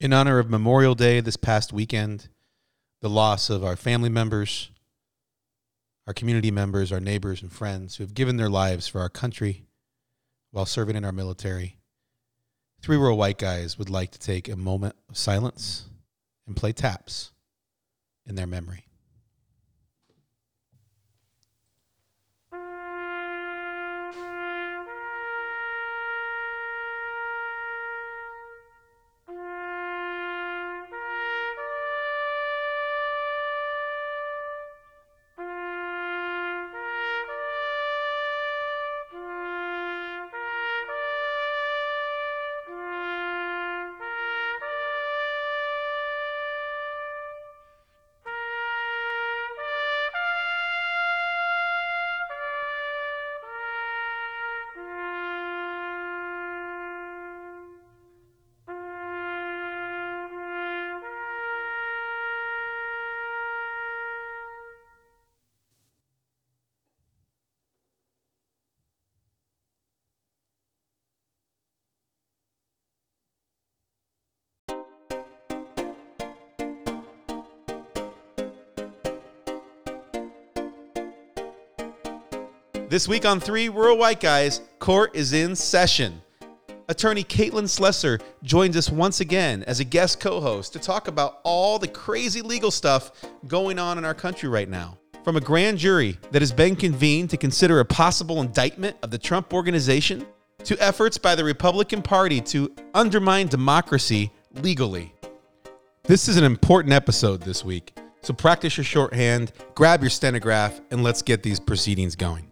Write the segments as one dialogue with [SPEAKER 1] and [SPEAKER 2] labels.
[SPEAKER 1] In honor of Memorial Day this past weekend, the loss of our family members, our community members, our neighbors, and friends who have given their lives for our country while serving in our military, three rural white guys would like to take a moment of silence and play taps in their memory. This week on Three Rural White Guys, court is in session. Attorney Caitlin Slesser joins us once again as a guest co host to talk about all the crazy legal stuff going on in our country right now. From a grand jury that has been convened to consider a possible indictment of the Trump organization, to efforts by the Republican Party to undermine democracy legally. This is an important episode this week, so practice your shorthand, grab your stenograph, and let's get these proceedings going.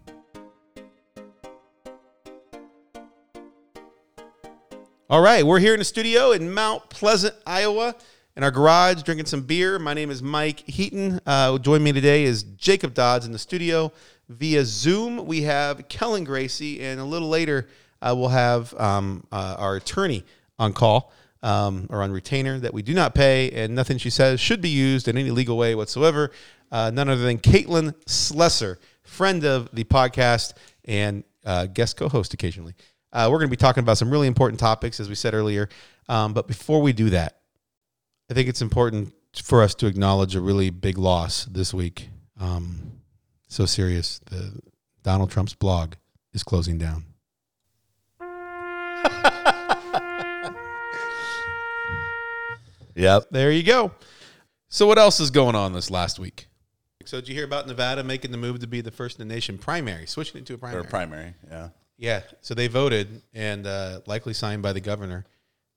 [SPEAKER 1] All right, we're here in the studio in Mount Pleasant, Iowa, in our garage, drinking some beer. My name is Mike Heaton. Uh, join me today is Jacob Dodds in the studio via Zoom. We have Kellen Gracie, and a little later uh, we'll have um, uh, our attorney on call um, or on retainer that we do not pay, and nothing she says should be used in any legal way whatsoever. Uh, none other than Caitlin Slesser, friend of the podcast and uh, guest co-host occasionally. Uh, we're going to be talking about some really important topics, as we said earlier. Um, but before we do that, I think it's important for us to acknowledge a really big loss this week. Um, so serious. The Donald Trump's blog is closing down.
[SPEAKER 2] Yep.
[SPEAKER 1] There you go. So, what else is going on this last week? So, did you hear about Nevada making the move to be the first in the nation primary, switching it to a
[SPEAKER 2] Or
[SPEAKER 1] primary?
[SPEAKER 2] primary. Yeah.
[SPEAKER 1] Yeah. So they voted and uh, likely signed by the governor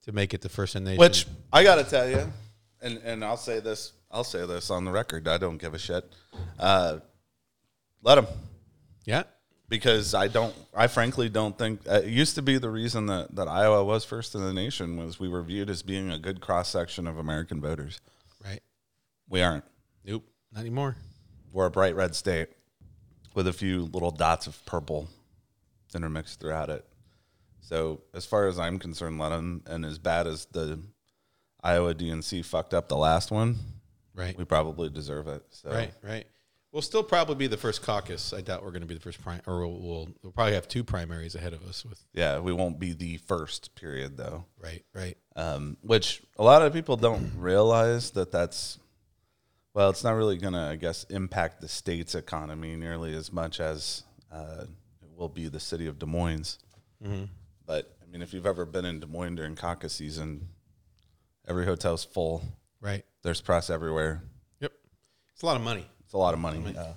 [SPEAKER 1] to make it the first in the nation.
[SPEAKER 2] Which I got to tell you, and and I'll say this, I'll say this on the record. I don't give a shit. Uh, let them
[SPEAKER 1] yeah,
[SPEAKER 2] because I don't. I frankly don't think uh, it used to be the reason that that Iowa was first in the nation was we were viewed as being a good cross section of American voters.
[SPEAKER 1] right.
[SPEAKER 2] We aren't.
[SPEAKER 1] Nope, not anymore.
[SPEAKER 2] We're a bright red state with a few little dots of purple intermixed throughout it. So, as far as I'm concerned, let 'em- and as bad as the Iowa DNC fucked up the last one,
[SPEAKER 1] Right,
[SPEAKER 2] we probably deserve it. So,
[SPEAKER 1] right, right. We'll still probably be the first caucus. I doubt we're going to be the first prime, or we'll, we'll we'll probably have two primaries ahead of us. With
[SPEAKER 2] yeah, we won't be the first period though.
[SPEAKER 1] right, right.
[SPEAKER 2] um, which a lot of people don't realize that that's well it's not really going to i guess impact the state's economy nearly as much as uh, will be the city of des moines but i mean if you've ever been in des moines during caucus season every hotel's full
[SPEAKER 1] Right.
[SPEAKER 2] there's press everywhere
[SPEAKER 1] Yep. It's a lot of money.
[SPEAKER 2] it's a lot of money uh,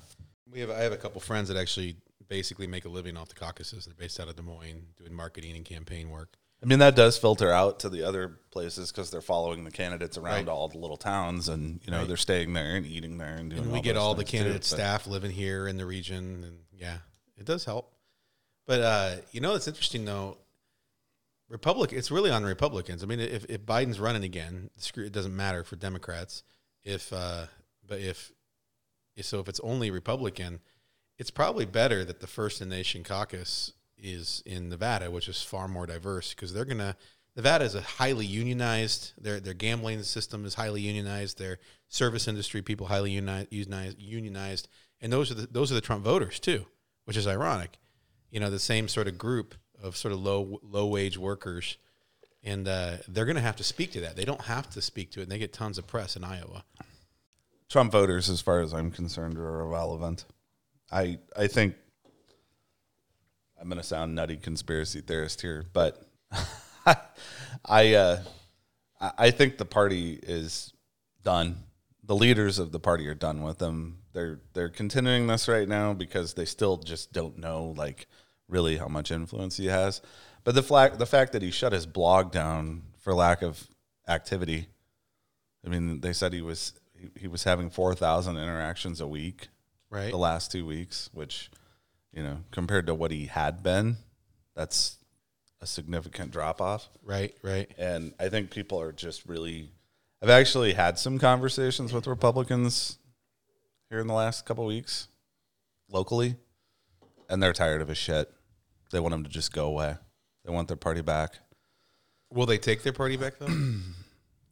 [SPEAKER 1] We have I have a couple friends that actually basically make a living off the caucuses. They're based out of Des Moines, doing marketing and campaign work.
[SPEAKER 2] i mean that does filter out to the other places because they're following the candidates around
[SPEAKER 1] Right.
[SPEAKER 2] all the little towns and you know
[SPEAKER 1] Right.
[SPEAKER 2] they're staying there and eating there and doing
[SPEAKER 1] and we
[SPEAKER 2] all
[SPEAKER 1] get all the
[SPEAKER 2] things too,
[SPEAKER 1] candidate staff living here in the region and yeah it does help but uh, you know it's interesting though. Republic it's really on republicans. I mean if, if biden's running again screw- it doesn't matter for democrats. If uh, but if so if it's only republican it's probably better that the first in nation caucus is in nevada which is far more diverse because they're gonna nevada is a highly unionized their their gambling system is highly unionized their service industry people highly unionized unionized and those are the those are the trump voters too which is ironic you know the same sort of group of sort of low low wage workers and uh, they're going to have to speak to that. They don't have to speak to it, and they get tons of press in Iowa.
[SPEAKER 2] Trump voters, as far as I'm concerned, are irrelevant. I I think I'm going to sound nutty conspiracy theorist here, but I uh, I I think the party is done. The leaders of the party are done with them. They're they're continuing this right now because they still just don't know like really how much influence he has. But the fact the fact that he shut his blog down for lack of activity. I mean, they said he was he, he was having four thousand interactions a week
[SPEAKER 1] Right.
[SPEAKER 2] the last two weeks, which you know compared to what he had been, that's a significant drop off.
[SPEAKER 1] Right. Right.
[SPEAKER 2] And I think people are just really. I've actually had some conversations with Republicans here in the last couple weeks, locally, and they're tired of his shit. They want him to just go away. They want their party back.
[SPEAKER 1] Will they take their party back though?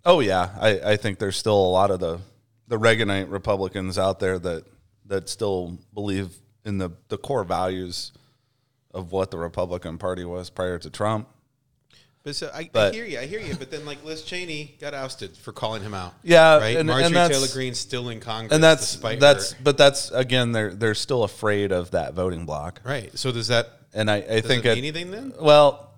[SPEAKER 2] Oh yeah, I, I think there's still a lot of the the Reaganite Republicans out there that that still believe in the the core values of what the Republican Party was prior to Trump.
[SPEAKER 1] But so I, I hear you, I hear you. But then, like Liz Cheney got ousted for calling him out.
[SPEAKER 2] Yeah,
[SPEAKER 1] right.
[SPEAKER 2] and-
[SPEAKER 1] Marjorie
[SPEAKER 2] and
[SPEAKER 1] Taylor Greene's still in Congress,
[SPEAKER 2] And that's that's
[SPEAKER 1] her-
[SPEAKER 2] but that's again they're they're still afraid of that voting block.
[SPEAKER 1] right. So does that
[SPEAKER 2] And I, I think
[SPEAKER 1] it anything then?
[SPEAKER 2] Well,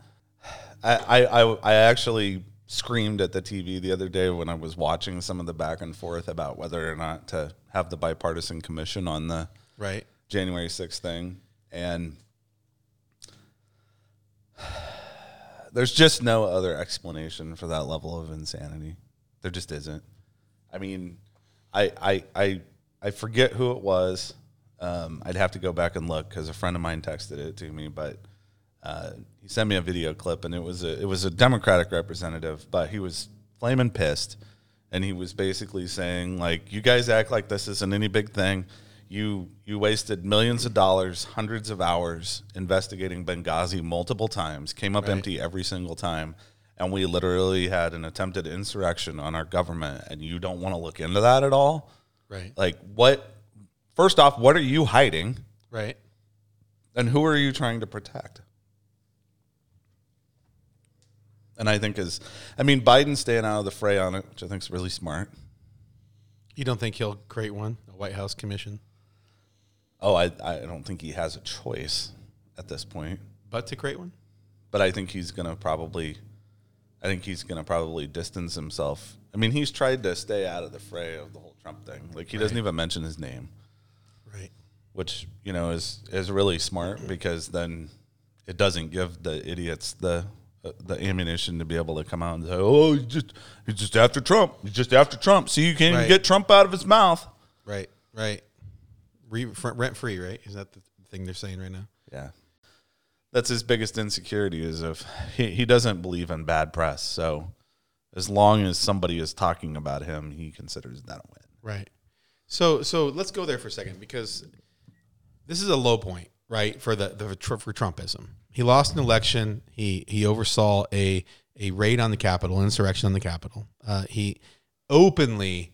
[SPEAKER 2] I, I, I, I actually screamed at the TV the other day when I was watching some of the back and forth about whether or not to have the bipartisan commission on the
[SPEAKER 1] Right.
[SPEAKER 2] January 6th thing. And there's just no other explanation for that level of insanity. There just isn't. I mean, I, I, I, I forget who it was. Um, I'd have to go back and look because a friend of mine texted it to me, but uh, he sent me a video clip, and it was a it was a Democratic representative, but he was flaming pissed, and he was basically saying like, "You guys act like this isn't any big thing. You you wasted millions of dollars, hundreds of hours investigating Benghazi multiple times, came up
[SPEAKER 1] Right.
[SPEAKER 2] empty every single time." And we literally had an attempted insurrection on our government, and you don't want to look into that at all.
[SPEAKER 1] Right.
[SPEAKER 2] Like, what? First off, what are you hiding?
[SPEAKER 1] Right.
[SPEAKER 2] And who are you trying to protect? And I think is, I mean, Biden staying out of the fray on it, which I think is really smart.
[SPEAKER 1] You don't think he'll create one, a White House commission,
[SPEAKER 2] Oh, I, I don't think he has a choice at this point,
[SPEAKER 1] but to create one?
[SPEAKER 2] but I think he's going to probably, I think he's going to probably distance himself. I mean, he's tried to stay out of the fray of the whole Trump thing. Like he doesn't even mention his name.
[SPEAKER 1] Right.
[SPEAKER 2] which you know is is really smart because then it doesn't give the idiots the uh, the ammunition to be able to come out and say, "Oh, he's just he's just after Trump. He's just after Trump." See, you can't even get Trump out of his mouth.
[SPEAKER 1] Right. Right. Re- rent free, right? Is that the thing they're saying right now?
[SPEAKER 2] Yeah, that's his biggest insecurity is if he he doesn't believe in bad press. So as long as somebody is talking about him, he considers that a win.
[SPEAKER 1] Right. So so let's go there for a second because this is a low point, right, for the, the for Trumpism. He lost an election. He he oversaw a a raid on the Capitol, insurrection on the Capitol. Uh, he openly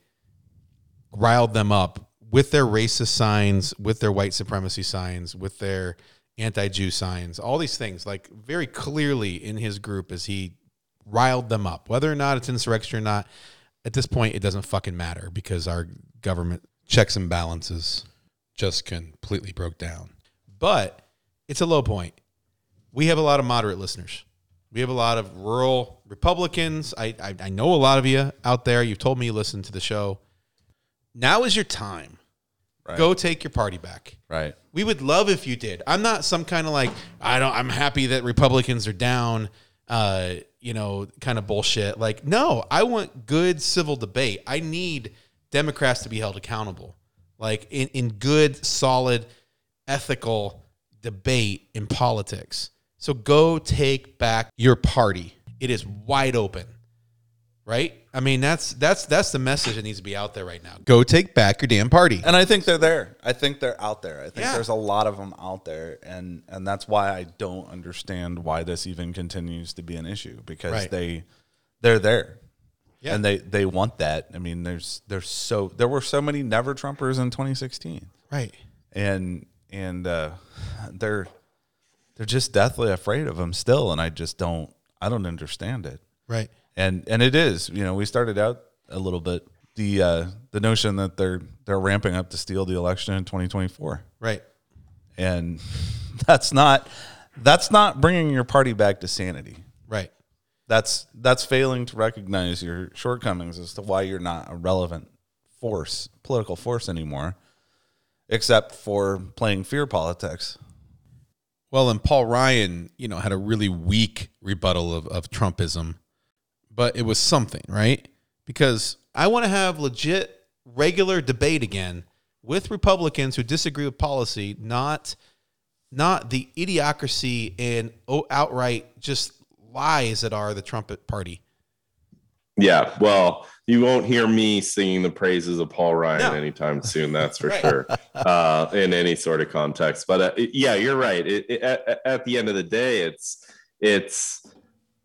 [SPEAKER 1] riled them up with their racist signs, with their white supremacy signs, with their anti-Jew signs, all these things, like very clearly in his group as he riled them up. Whether or not it's insurrection or not, at this point, it doesn't fucking matter because our government checks and balances just completely broke down. But it's a low point. We have a lot of moderate listeners. We have a lot of rural Republicans. I, I, I know a lot of you out there. You've told me you listen to the show. Now is your time.
[SPEAKER 2] Right.
[SPEAKER 1] Go take your party back.
[SPEAKER 2] Right.
[SPEAKER 1] We would love if you did. I'm not some kind of like I don't. I'm happy that Republicans are down. Uh, you know, kind of bullshit. Like, no, I want good civil debate. I need Democrats to be held accountable. Like in in good, solid, ethical debate in politics. So go take back your party. It is wide open. Right? I mean, that's that's that's the message that needs to be out there right now. Go take back your damn party.
[SPEAKER 2] And I think they're there. I think they're out there. I think
[SPEAKER 1] Yeah.
[SPEAKER 2] there's a lot of them out there, and and that's why I don't understand why this even continues to be an issue because
[SPEAKER 1] Right.
[SPEAKER 2] they they're there,
[SPEAKER 1] Yeah.
[SPEAKER 2] and they they want that. I mean, there's there's so there were so many never Trumpers in 2016,
[SPEAKER 1] Right.
[SPEAKER 2] and and uh, they're they're just deathly afraid of him still, and I just don't I don't understand it.
[SPEAKER 1] Right.
[SPEAKER 2] And and it is, you know, we started out a little bit the uh, the notion that they're they're ramping up to steal the election in 2024,
[SPEAKER 1] Right.
[SPEAKER 2] and that's not that's not bringing your party back to sanity.
[SPEAKER 1] Right.
[SPEAKER 2] That's that's failing to recognize your shortcomings as to why you're not a relevant force, political force anymore, except for playing fear politics.
[SPEAKER 1] Well, and Paul Ryan, you know, had a really weak rebuttal of, of Trumpism, but it was something, right? Because I want to have legit, regular debate again with Republicans who disagree with policy, not not the idiocracy and outright just lies that are the Trumpet Party.
[SPEAKER 3] Yeah, well, you won't hear me singing the praises of Paul Ryan
[SPEAKER 1] No.
[SPEAKER 3] anytime soon. That's for
[SPEAKER 1] Right.
[SPEAKER 3] sure, uh, in any sort of context. But uh, yeah, you're right. It, it- at, at the end of the day, it's it's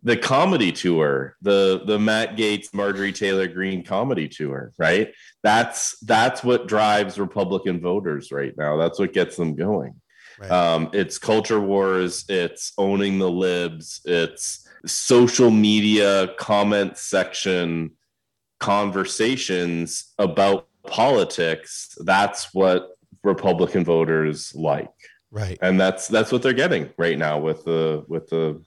[SPEAKER 3] the comedy tour, the the Matt Gaetz, Marjorie Taylor Greene comedy tour, right? That's that's what drives Republican voters right now. That's what gets them going.
[SPEAKER 1] Right.
[SPEAKER 3] Um, it's culture wars. It's owning the libs. It's social media comment section conversations about politics. That's what Republican voters like,
[SPEAKER 1] right.
[SPEAKER 3] and that's that's what they're getting right now with the with the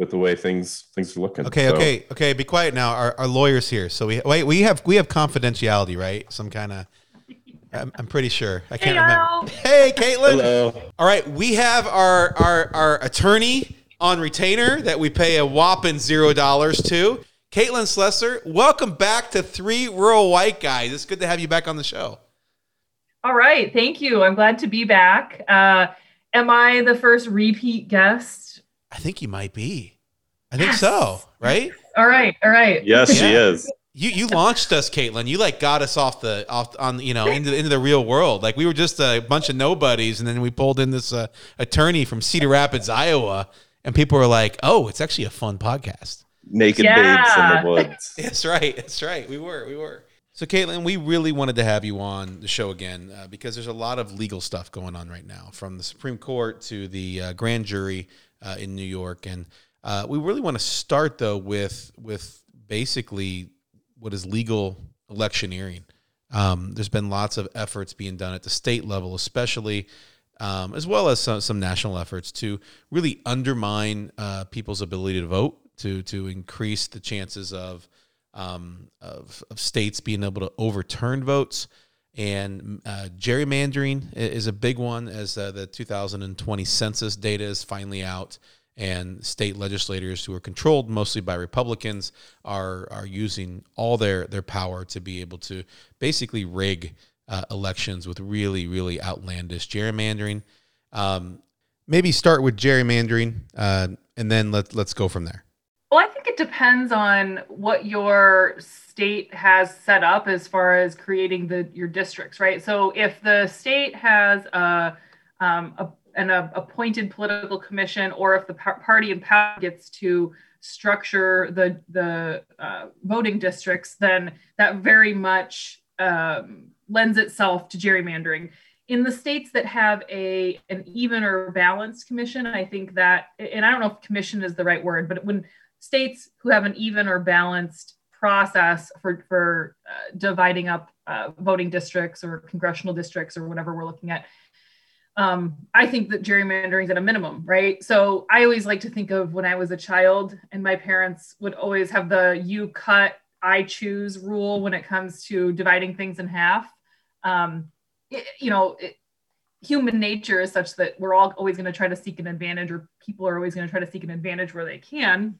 [SPEAKER 3] with the way things things are looking.
[SPEAKER 1] Okay,
[SPEAKER 3] So-
[SPEAKER 1] okay, okay. Be quiet now. Our, our lawyers here. So we wait. We have we have confidentiality, right? Some kind of. I'm, I'm pretty sure. I can't
[SPEAKER 4] Heyo.
[SPEAKER 1] remember. Hey, Caitlin.
[SPEAKER 3] Hello.
[SPEAKER 1] All right, we have our our our attorney on retainer that we pay a whopping zero dollars to. Caitlin Slesser, welcome back to Three Rural White Guys. It's good to have you back on the show.
[SPEAKER 4] All right. Thank you. I'm glad to be back. Uh, am I the first repeat guest?
[SPEAKER 1] I think you might be. I think
[SPEAKER 4] Yes.
[SPEAKER 1] so. Right?
[SPEAKER 4] All right. All right.
[SPEAKER 3] Yes, she is.
[SPEAKER 1] You you launched us, Caitlin. You like got us off the off on you know into into the real world. Like we were just a bunch of nobodies, and then we pulled in this uh, attorney from Cedar Rapids, Iowa, and people were like, "Oh, it's actually a fun podcast."
[SPEAKER 3] Naked
[SPEAKER 4] Yeah.
[SPEAKER 3] babes in the woods.
[SPEAKER 1] That's right. That's right. We were. We were. So, Caitlin, we really wanted to have you on the show again uh, because there's a lot of legal stuff going on right now, from the Supreme Court to the uh, grand jury uh, in New York, and uh, we really want to start though with with basically what is legal electioneering. Um, there's been lots of efforts being done at the state level, especially, um, as well as some, some national efforts to really undermine uh, people's ability to vote, to to increase the chances of um, of, of states being able to overturn votes. And uh, gerrymandering is a big one as uh, the 2020 census data is finally out. And state legislators who are controlled mostly by Republicans are, are using all their, their power to be able to basically rig uh, elections with really, really outlandish gerrymandering. Um, maybe start with gerrymandering uh, and then let, let's go from there.
[SPEAKER 4] Well, I think it depends on what your state has set up as far as creating the your districts, right? So if the state has a, um, a an uh, appointed political commission, or if the par- party in power gets to structure the the uh, voting districts, then that very much um, lends itself to gerrymandering. In the states that have a an even or balanced commission, I think that, and I don't know if commission is the right word, but when states who have an even or balanced process for for uh, dividing up uh, voting districts or congressional districts or whatever we're looking at. Um, I think that gerrymandering is at a minimum, right? So I always like to think of when I was a child, and my parents would always have the "you cut, I choose" rule when it comes to dividing things in half. Um, it- you know, it, human nature is such that we're all always going to try to seek an advantage, or people are always going to try to seek an advantage where they can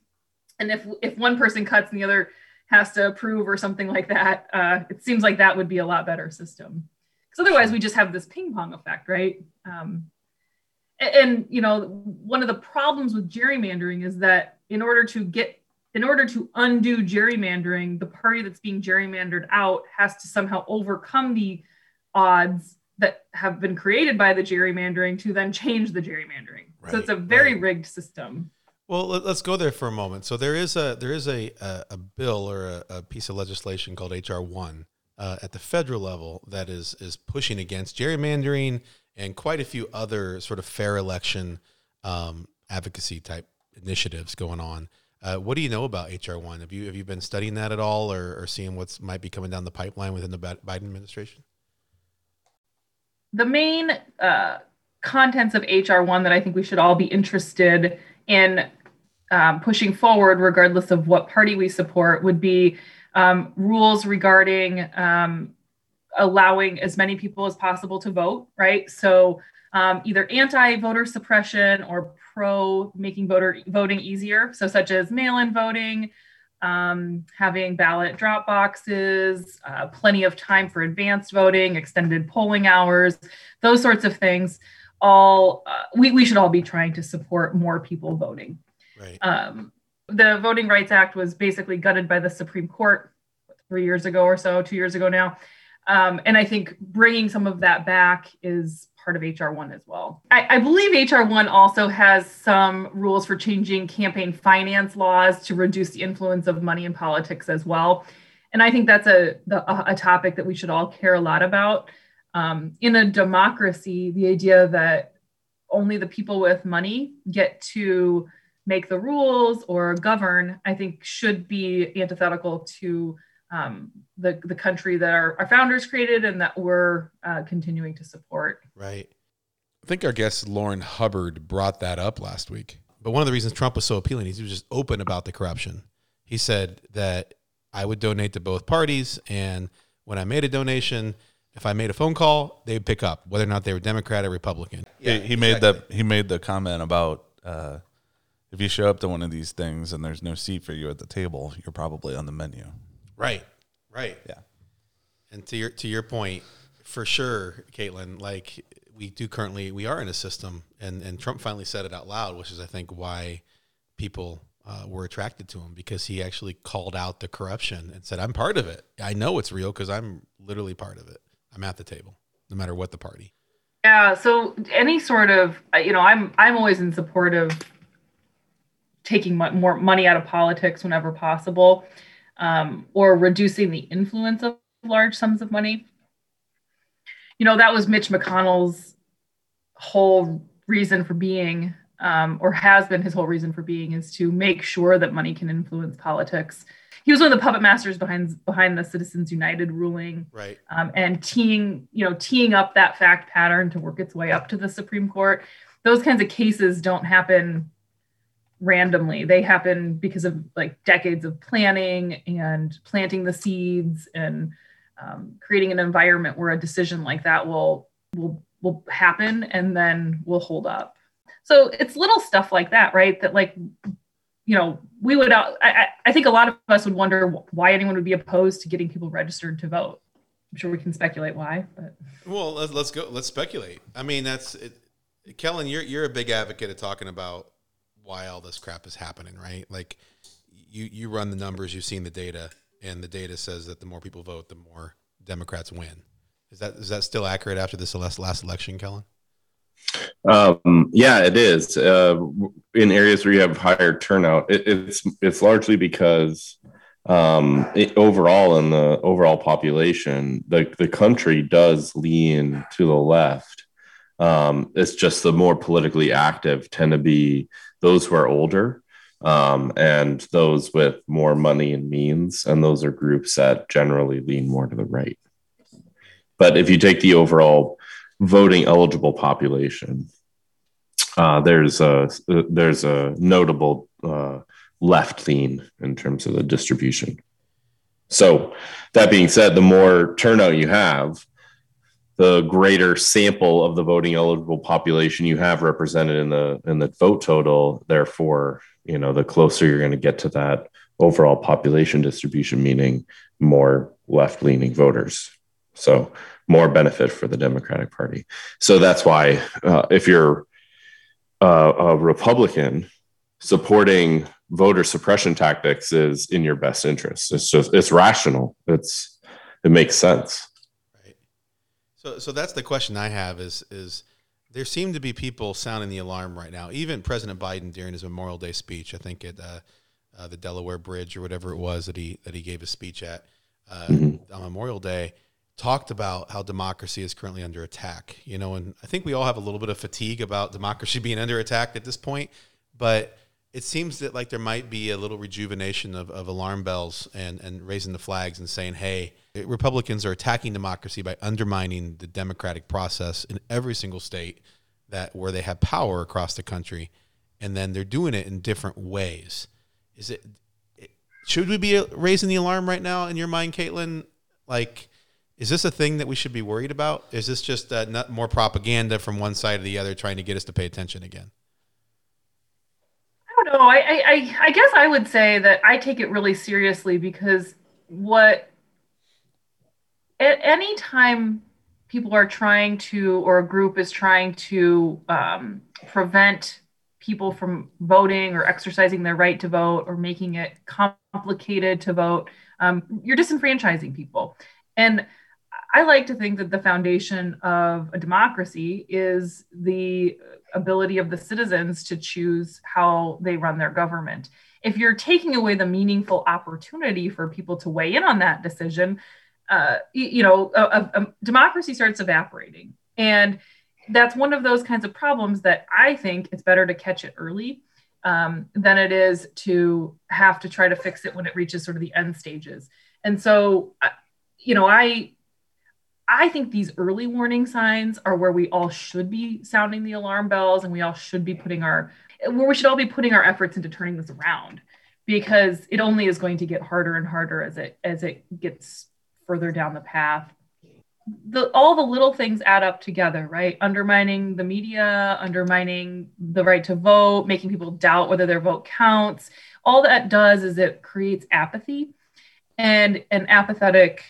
[SPEAKER 4] and if if one person cuts and the other has to approve or something like that uh, it seems like that would be a lot better system. Because otherwise we just have this ping pong effect right? Um, a- and, you know one of the problems with gerrymandering is that in order to get in order to undo gerrymandering the party that's being gerrymandered out has to somehow overcome the odds that have been created by the gerrymandering to then change the gerrymandering. So it's a very
[SPEAKER 1] right.
[SPEAKER 4] rigged system
[SPEAKER 1] Well, let- let's go there for a moment. So there is a there is a a, a bill or a, a piece of legislation called HR one uh, at the federal level that is is pushing against gerrymandering and quite a few other sort of fair election um, advocacy type initiatives going on. Uh, what do you know about HR one? Have you have you been studying that at all, or, or seeing what's might be coming down the pipeline within the Biden administration?
[SPEAKER 4] The main uh, contents of HR one that I think we should all be interested in um, pushing forward, regardless of what party we support, would be um, rules regarding um, allowing as many people as possible to vote. Right, so um, either anti-voter suppression or pro making voter voting easier, so such as mail-in voting, um, having ballot drop boxes, uh, plenty of time for advanced voting, extended polling hours, those sorts of things. All uh, we we should all be trying to support more people voting.
[SPEAKER 1] Right.
[SPEAKER 4] Um, the Voting Rights Act was basically gutted by the Supreme Court three years ago or so, two years ago now. Um, and I think bringing some of that back is part of HR1 as well. I, I believe HR1 also has some rules for changing campaign finance laws to reduce the influence of money in politics as well. And I think that's a, the, a topic that we should all care a lot about. Um, in a democracy, the idea that only the people with money get to make the rules or govern, I think should be antithetical to um, the the country that our, our founders created and that we're uh, continuing to support.
[SPEAKER 1] Right. I think our guest Lauren Hubbard brought that up last week. But one of the reasons Trump was so appealing is he was just open about the corruption. He said that I would donate to both parties, and when I made a donation, if I made a phone call, they would pick up whether or not they were Democrat or Republican.
[SPEAKER 2] Yeah, he, he made the he made the comment about uh, if you show up to one of these things and there's no seat for you at the table, you're probably on the menu.
[SPEAKER 1] Right. Right.
[SPEAKER 2] Yeah.
[SPEAKER 1] And to your to your point, for sure, Caitlin, like we do currently we are in a system and, and Trump finally said it out loud, which is I think why people uh, were attracted to him because he actually called out the corruption and said, I'm part of it. I know it's real because I'm literally part of it. I'm at the table, no matter what the party.
[SPEAKER 4] Yeah. So any sort of, you know, I'm I'm always in support of taking more money out of politics whenever possible um, or reducing the influence of large sums of money. You know, that was Mitch McConnell's whole reason for being, um, or has been his whole reason for being, is to make sure that money can influence politics. He was one of the puppet masters behind behind the Citizens United ruling,
[SPEAKER 1] right?
[SPEAKER 4] Um, and teeing, you know, teeing up that fact pattern to work its way up to the Supreme Court. Those kinds of cases don't happen randomly. They happen because of like decades of planning and planting the seeds and um, creating an environment where a decision like that will will will happen and then will hold up. So it's little stuff like that, right? That like you know we would I, I think a lot of us would wonder why anyone would be opposed to getting people registered to vote. I'm sure we can speculate why, but
[SPEAKER 1] well, let's, let's go. Let's speculate. I mean, that's it. Kellen. You're you're a big advocate of talking about why all this crap is happening, right? Like you you run the numbers, you've seen the data, and the data says that the more people vote, the more Democrats win. Is that is that still accurate after this last last election, Kellen?
[SPEAKER 3] Um, yeah, it is. Uh, in areas where you have higher turnout, it, it's it's largely because um, it, overall in the overall population, the the country does lean to the left. Um, it's just the more politically active tend to be those who are older um, and those with more money and means. And those are groups that generally lean more to the right. But if you take the overall voting eligible population, uh, there's a there's a notable uh, left lean in terms of the distribution. So that being said, the more turnout you have, the greater sample of the voting eligible population you have represented in the in the vote total. Therefore you know the closer you're going to get to that overall population distribution meaning more left leaning voters. So more benefit for the democratic party. So that's why uh, if you're uh, a republican supporting voter suppression tactics is in your best interest. It's just it's rational. It's it makes sense
[SPEAKER 1] so, so that's the question I have is is there seem to be people sounding the alarm right now. Even President Biden during his Memorial Day speech, I think at uh, uh, the Delaware Bridge or whatever it was that he that he gave a speech at uh, mm-hmm. on Memorial Day, talked about how democracy is currently under attack. You know, and I think we all have a little bit of fatigue about democracy being under attack at this point. But it seems that like there might be a little rejuvenation of, of alarm bells and, and raising the flags and saying, hey, Republicans are attacking democracy by undermining the democratic process in every single state that where they have power across the country, and then they're doing it in different ways. Is it should we be raising the alarm right now in your mind, Caitlin? Like, is this a thing that we should be worried about? Is this just uh, more propaganda from one side or the other trying to get us to pay attention again?
[SPEAKER 4] I don't know. I, I, I guess I would say that I take it really seriously because what at any time people are trying to or a group is trying to um, prevent people from voting or exercising their right to vote or making it complicated to vote, um, you're disenfranchising people. And I like to think that the foundation of a democracy is the ability of the citizens to choose how they run their government. If you're taking away the meaningful opportunity for people to weigh in on that decision, uh, you know, a, a, a democracy starts evaporating. And that's one of those kinds of problems that I think it's better to catch it early um, than it is to have to try to fix it when it reaches sort of the end stages. And so, you know, I I think these early warning signs are where we all should be sounding the alarm bells, and we all should be putting our where we should all be putting our efforts into turning this around, because it only is going to get harder and harder as it as it gets further down the path the all the little things add up together, right? Undermining the media, undermining the right to vote, making people doubt whether their vote counts. All that does is it creates apathy, and an apathetic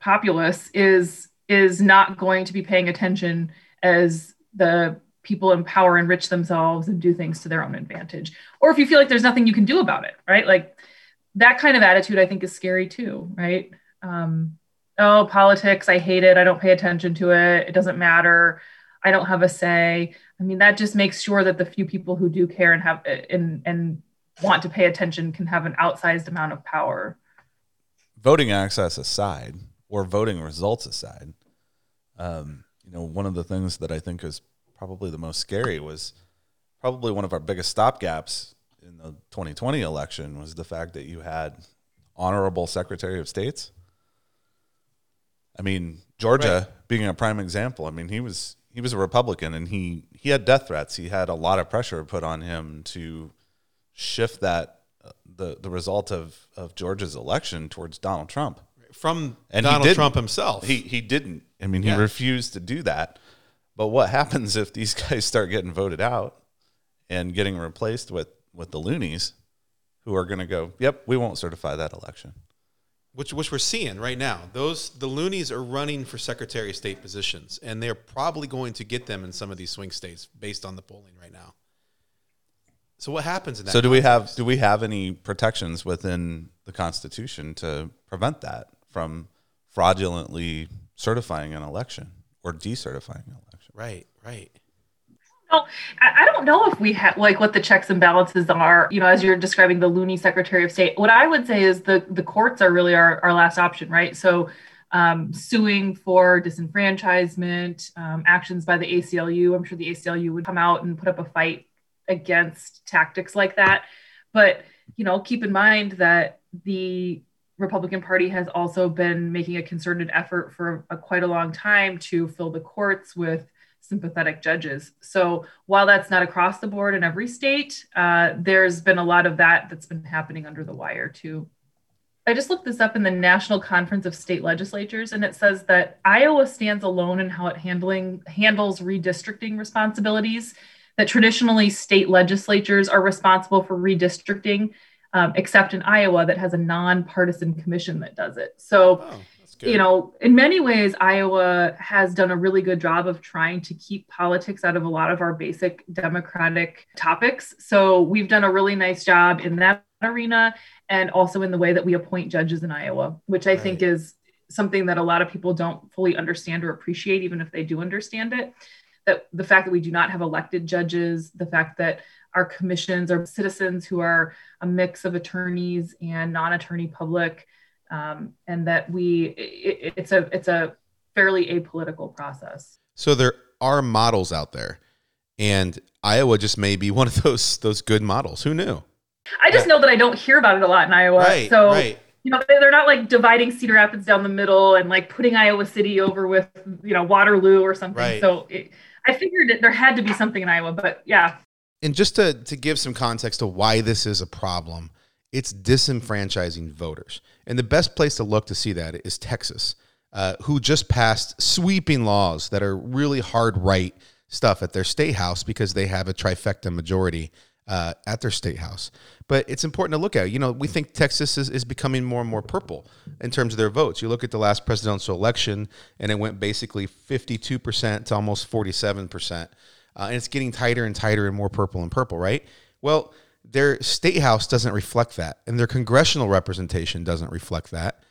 [SPEAKER 4] populace is is not going to be paying attention as the people in power enrich themselves and do things to their own advantage. Or if you feel like there's nothing you can do about it, right? Like that kind of attitude, I think, is scary too, right? Um, oh, politics, I hate it. I don't pay attention to it. It doesn't matter. I don't have a say. I mean, that just makes sure that the few people who do care and have and and want to pay attention can have an outsized amount of power.
[SPEAKER 2] Voting access aside, or voting results aside, um, you know, one of the things that I think is probably the most scary was probably one of our biggest stopgaps in the 2020 election was the fact that you had honorable Secretary of States I mean, Georgia right. being a prime example. I mean, he was he was a Republican and he he had death threats. He had a lot of pressure put on him to shift that uh, the the result of of Georgia's election towards Donald Trump
[SPEAKER 1] from and Donald Trump himself.
[SPEAKER 2] He he didn't. I mean, he yeah. refused to do that. But what happens if these guys start getting voted out and getting replaced with with the loonies who are going to go, "Yep, we won't certify that election."
[SPEAKER 1] Which which we're seeing right now. Those the loonies are running for Secretary of State positions, and they're probably going to get them in some of these swing states based on the polling right now. So what happens in that?
[SPEAKER 2] So do context? we have do we have any protections within the Constitution to prevent that from fraudulently certifying an election or decertifying an election?
[SPEAKER 1] Right, right.
[SPEAKER 4] No, I don't know if we have like what the checks and balances are. You know, as you're describing the loony Secretary of State, what I would say is the the courts are really our, our last option, right? So, um, suing for disenfranchisement, um, actions by the ACLU. I'm sure the ACLU would come out and put up a fight against tactics like that. But you know, keep in mind that the Republican Party has also been making a concerted effort for a, quite a long time to fill the courts with sympathetic judges. So while that's not across the board in every state, uh, there's been a lot of that that's been happening under the wire too. I just looked this up in the National Conference of State Legislatures, and it says that Iowa stands alone in how it handling handles redistricting responsibilities. That traditionally state legislatures are responsible for redistricting, um, except in Iowa, that has a nonpartisan commission that does it. So. Oh. You know, in many ways, Iowa has done a really good job of trying to keep politics out of a lot of our basic democratic topics. So we've done a really nice job in that arena and also in the way that we appoint judges in Iowa, which I right. think is something that a lot of people don't fully understand or appreciate, even if they do understand it. That the fact that we do not have elected judges, the fact that our commissions are citizens who are a mix of attorneys and non attorney public um, and that we it, it's a it's a fairly apolitical process.
[SPEAKER 1] So there are models out there, And Iowa just may be one of those those good models. Who knew?
[SPEAKER 4] I just know that I don't hear about it a lot in Iowa.
[SPEAKER 1] Right,
[SPEAKER 4] so
[SPEAKER 1] right.
[SPEAKER 4] you know, they're not like dividing Cedar Rapids down the middle and like putting Iowa City over with you know Waterloo or something.
[SPEAKER 1] Right.
[SPEAKER 4] So it, I figured that there had to be something in Iowa, but yeah,
[SPEAKER 1] And just to, to give some context to why this is a problem, it's disenfranchising voters. And the best place to look to see that is Texas, uh, who just passed sweeping laws that are really hard right stuff at their state house because they have a trifecta majority uh, at their state house. But it's important to look at. You know, we think Texas is, is becoming more and more purple in terms of their votes. You look at the last presidential election, and it went basically 52% to almost 47%. Uh, and it's getting tighter and tighter and more purple and purple, right? Well, their state house doesn't reflect that, and their congressional representation doesn't reflect that,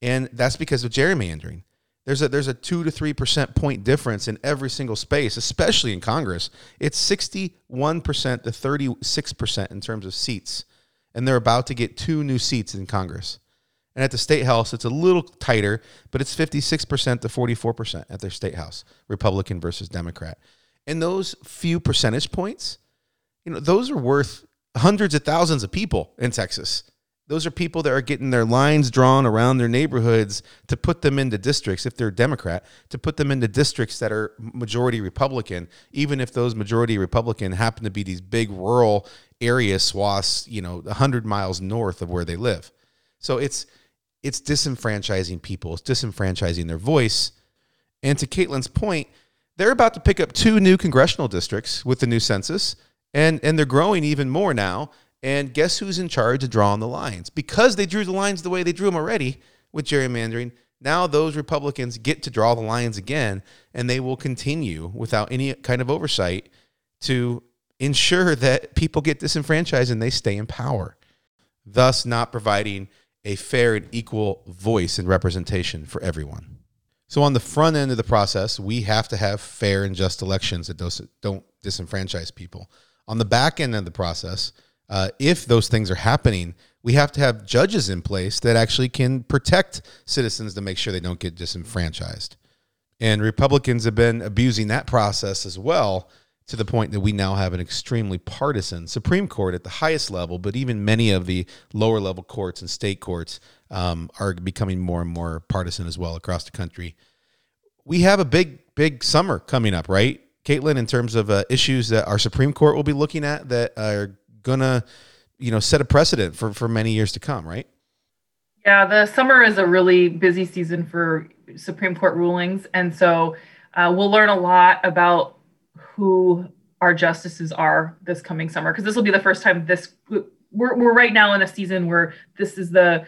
[SPEAKER 1] and that's because of gerrymandering. There's a there's a two to three percent point difference in every single space, especially in Congress. It's sixty one percent to thirty six percent in terms of seats, and they're about to get two new seats in Congress. And at the state house, it's a little tighter, but it's fifty six percent to forty four percent at their state house, Republican versus Democrat. And those few percentage points, you know, those are worth hundreds of thousands of people in Texas. Those are people that are getting their lines drawn around their neighborhoods to put them into districts, if they're Democrat, to put them into districts that are majority Republican, even if those majority Republican happen to be these big rural area swaths, you know, 100 miles north of where they live. So it's it's disenfranchising people, it's disenfranchising their voice. And to Caitlin's point, they're about to pick up two new congressional districts with the new census, and and they're growing even more now. And guess who's in charge of drawing the lines? Because they drew the lines the way they drew them already with gerrymandering. Now those Republicans get to draw the lines again, and they will continue without any kind of oversight to ensure that people get disenfranchised and they stay in power, thus not providing a fair and equal voice and representation for everyone. So on the front end of the process, we have to have fair and just elections that don't, don't disenfranchise people. On the back end of the process, uh, if those things are happening, we have to have judges in place that actually can protect citizens to make sure they don't get disenfranchised. And Republicans have been abusing that process as well to the point that we now have an extremely partisan Supreme Court at the highest level, but even many of the lower level courts and state courts um, are becoming more and more partisan as well across the country. We have a big, big summer coming up, right? Caitlin, in terms of uh, issues that our Supreme Court will be looking at that are gonna, you know, set a precedent for for many years to come, right?
[SPEAKER 4] Yeah, the summer is a really busy season for Supreme Court rulings, and so uh, we'll learn a lot about who our justices are this coming summer because this will be the first time this we're we're right now in a season where this is the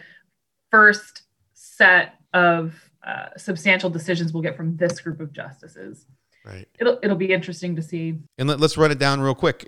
[SPEAKER 4] first set of uh, substantial decisions we'll get from this group of justices.
[SPEAKER 1] Right.
[SPEAKER 4] It'll it'll be interesting to see.
[SPEAKER 1] And let, us run it down real quick.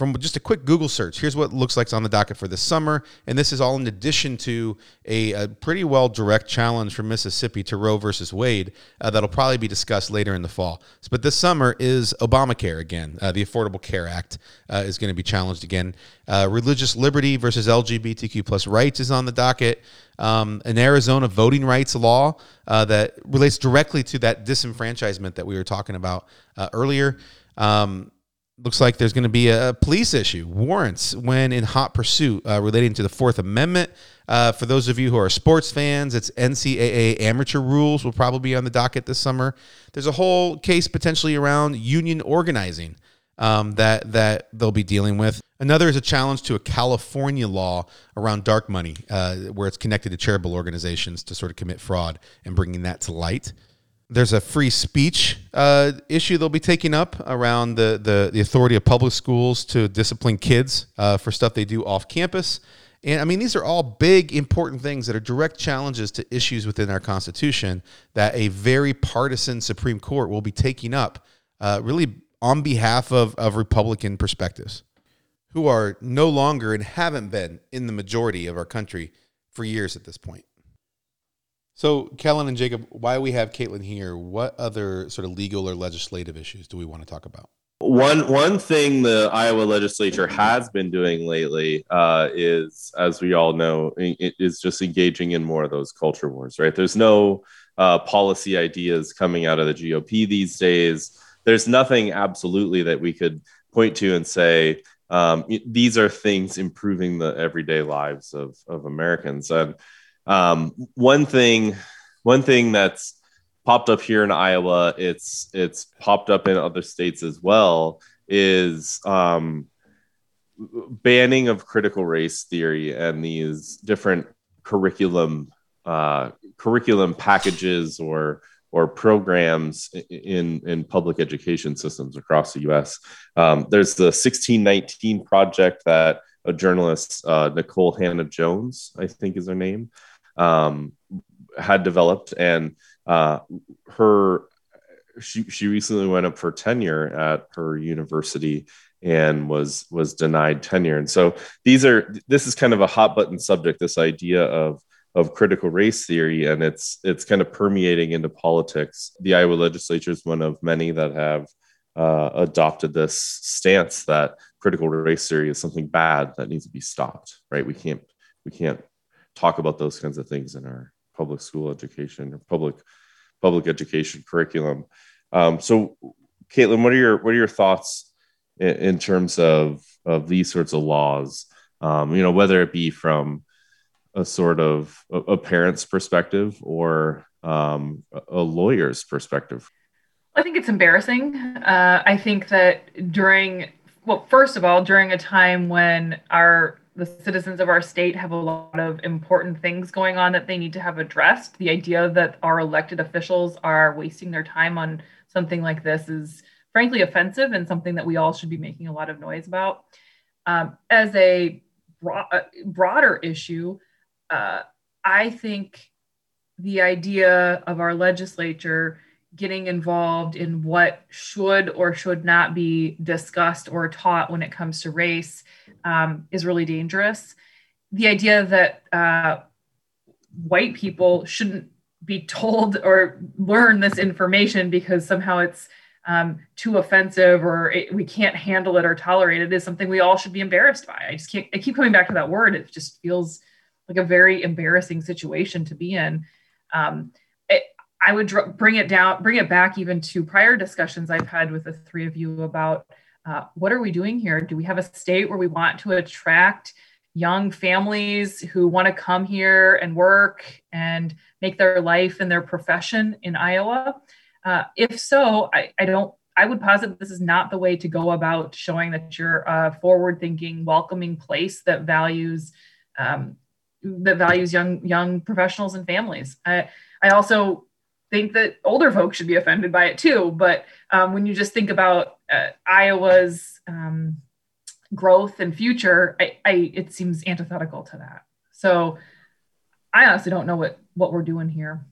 [SPEAKER 1] From just a quick Google search, here's what looks like on the docket for this summer. And this is all in addition to a, a pretty well direct challenge from Mississippi to Roe versus Wade uh, that'll probably be discussed later in the fall. But this summer is Obamacare again. Uh, the Affordable Care Act uh, is going to be challenged again. Uh, religious liberty versus LGBTQ plus rights is on the docket. Um, an Arizona voting rights law uh, that relates directly to that disenfranchisement that we were talking about uh, earlier. Um, looks like there's going to be a police issue, warrants when in hot pursuit uh, relating to the Fourth Amendment. Uh, for those of you who are sports fans, it's NCAA amateur rules will probably be on the docket this summer. There's a whole case potentially around union organizing um, that that they'll be dealing with. Another is a challenge to a California law around dark money, uh, where it's connected to charitable organizations to sort of commit fraud and bringing that to light there's a free speech uh, issue they'll be taking up around the, the, the authority of public schools to discipline kids uh, for stuff they do off campus. And I mean, these are all big, important things that are direct challenges to issues within our Constitution that a very partisan Supreme Court will be taking up, uh, really on behalf of, of Republican perspectives, who are no longer and haven't been in the majority of our country for years at this point. So, Kellen and Jacob, why we have Caitlin here? What other sort of legal or legislative issues do we want to talk about?
[SPEAKER 3] One one thing the Iowa legislature has been doing lately uh, is, as we all know, is just engaging in more of those culture wars. Right? There's no uh, policy ideas coming out of the GOP these days. there's nothing absolutely that we could point to and say um, these are things improving the everyday lives of of Americans. And um, one thing, one thing that's popped up here in Iowa, it's it's popped up in other states as well, is um, banning of critical race theory and these different curriculum uh, curriculum packages or or programs in in public education systems across the U.S. Um, there's the 1619 project that a journalist, uh, Nikole Hannah-Jones, I think is her name, um, had developed, and uh, her she she recently went up for tenure at her university and was was denied tenure. And so these are this is kind of a hot button subject this idea of of critical race theory and it's it's kind of permeating into politics. The iowa legislature is one of many that have uh, adopted this stance that critical race theory is something bad that needs to be stopped right? We can't we can't talk about those kinds of things in our public school education or public public education curriculum um, so caitlin what are your what are your thoughts in, in terms of of these sorts of laws um, you know whether it be from a sort of a, a parent's perspective or um, a lawyer's perspective?
[SPEAKER 4] I think it's embarrassing. Uh, I think that during, well, first of all, during a time when our the citizens of our state have a lot of important things going on that they need to have addressed. The idea that our elected officials are wasting their time on something like this is frankly offensive and something that we all should be making a lot of noise about. Um, as a bro- uh, broader issue, uh, I think the idea of our legislature getting involved in what should or should not be discussed or taught when it comes to race um, is really dangerous. The idea that uh, white people shouldn't be told or learn this information because somehow it's um, too offensive or it, we can't handle it or tolerate it is something we all should be embarrassed by. I just can't, I keep coming back to that word. It just feels like a very embarrassing situation to be in. Um, it, I would dr- bring it down, bring it back even to prior discussions I've had with the three of you about uh, what are we doing here? Do we have a state where we want to attract young families who want to come here and work and make their life and their profession in Iowa? Uh, if so, I, I don't I would posit this is not the way to go about showing that you're a forward thinking, welcoming place that values um, that values young young professionals and families. I I also think that older folks should be offended by it too. But um, when you just think about uh, Iowa's um, growth and future, I, I, it seems antithetical to that. So I honestly don't know what what we're doing here.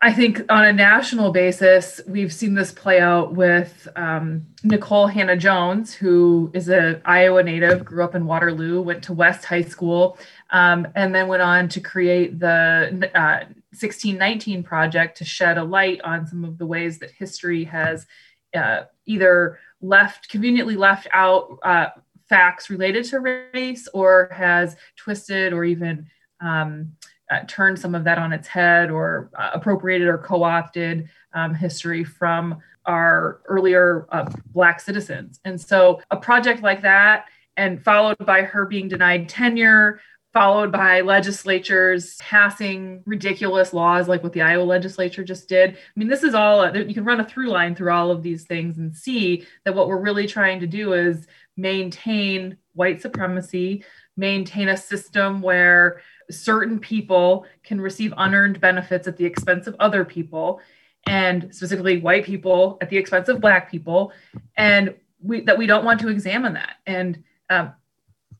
[SPEAKER 4] I think on a national basis, we've seen this play out with um, Nikole Hannah-Jones, who is an Iowa native, grew up in Waterloo, went to West High School, um, and then went on to create the uh, 1619 project to shed a light on some of the ways that history has uh, either left conveniently left out uh, facts related to race or has twisted or even um, uh, turned some of that on its head or uh, appropriated or co-opted um, history from our earlier uh, black citizens. And so a project like that and followed by her being denied tenure followed by legislatures passing ridiculous laws like what the Iowa legislature just did. I mean, this is all, you can run a through line through all of these things and see that what we're really trying to do is maintain white supremacy, maintain a system where certain people can receive unearned benefits at the expense of other people and specifically white people at the expense of black people and we that we don't want to examine that and um,